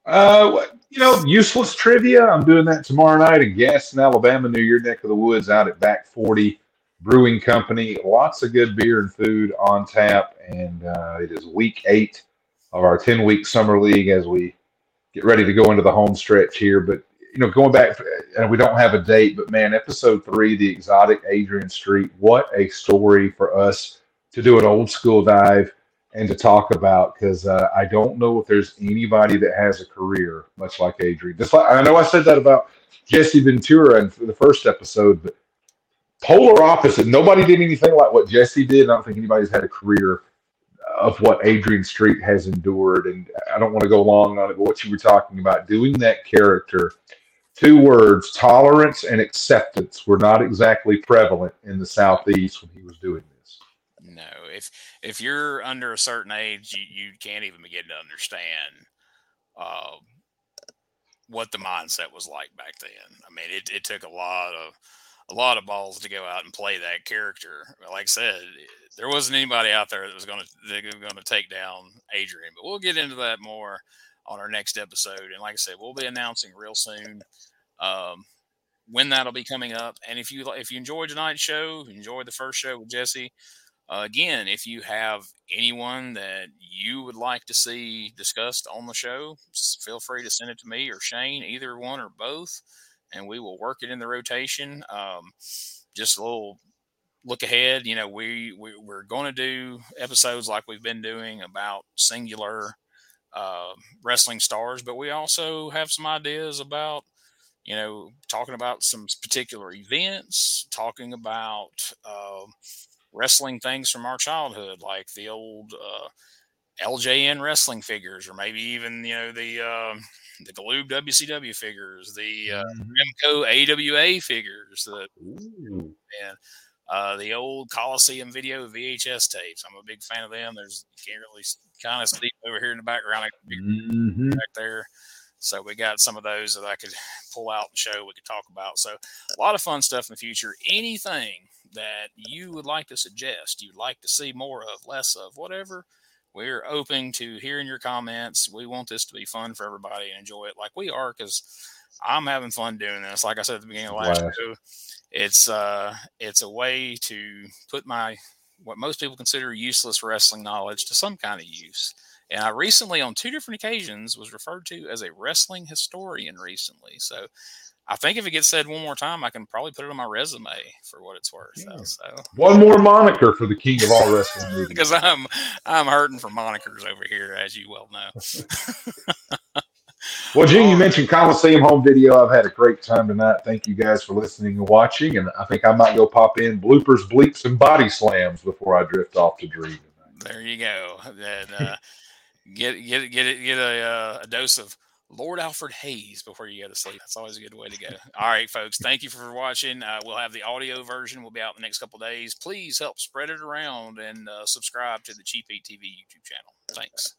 Uh, you know, useless trivia. I'm doing that tomorrow night in Gadsden, Alabama, near your neck of the woods, out at Back 40 Brewing Company. Lots of good beer and food on tap, and uh, it is week eight of our 10 week summer league as we get ready to go into the home stretch here. But you know, going back, and we don't have a date, but man, episode three, the exotic Adrian Street, what a story for us to do an old school dive and to talk about because uh, I don't know if there's anybody that has a career much like Adrian. Just like I know I said that about Jesse Ventura in the first episode, but polar opposite. Nobody did anything like what Jesse did. I don't think anybody's had a career of what Adrian Street has endured. And I don't want to go long on it, but what you were talking about, doing that character, two words, tolerance and acceptance, were not exactly prevalent in the Southeast when he was doing this. No, if if you're under a certain age, you, you can't even begin to understand uh, what the mindset was like back then. I mean, it, it took a lot of a lot of balls to go out and play that character. Like I said, there wasn't anybody out there that was going to going to take down Adrian. But we'll get into that more on our next episode. And like I said, we'll be announcing real soon um, when that'll be coming up. And if you if you enjoyed tonight's show, enjoyed the first show with Jesse. Uh, again, if you have anyone that you would like to see discussed on the show, feel free to send it to me or Shane, either one or both and we will work it in the rotation. Um, just a little look ahead. You know, we, we we're going to do episodes like we've been doing about singular uh, wrestling stars, but we also have some ideas about you know talking about some particular events, talking about uh, wrestling things from our childhood, like the old uh, LJN wrestling figures, or maybe even you know the uh, the Galoob WCW figures, the uh, mm-hmm. Remco AWA figures, the Ooh. and uh, the old Coliseum video VHS tapes. I'm a big fan of them. There's you can't really kind of see over here in the background mm-hmm. back there. So we got some of those that I could pull out and show. We could talk about. So a lot of fun stuff in the future. Anything that you would like to suggest, you'd like to see more of, less of, whatever we're open to hearing your comments. We want this to be fun for everybody and enjoy it like we are because I'm having fun doing this. Like I said at the beginning of the last wow. show, it's uh it's a way to put my what most people consider useless wrestling knowledge to some kind of use. And I recently, on two different occasions, was referred to as a wrestling historian recently. So I think if it gets said one more time, I can probably put it on my resume for what it's worth. Yeah. So one more moniker for the king of all wrestling <laughs> because I'm I'm hurting for monikers over here, as you well know. <laughs> well, Gene, you mentioned Coliseum home video. I've had a great time tonight. Thank you guys for listening and watching. And I think I might go pop in bloopers, bleeps, and body slams before I drift off to dream. There you go. And, uh, get get get it get a, uh, a dose of Lord Alfred Hayes before you go to sleep. That's always a good way to go. All right, folks. Thank you for watching. Uh, we'll have the audio version. We'll be out in the next couple days. Please help spread it around and uh, subscribe to the Cheap Heat TV YouTube channel. Thanks.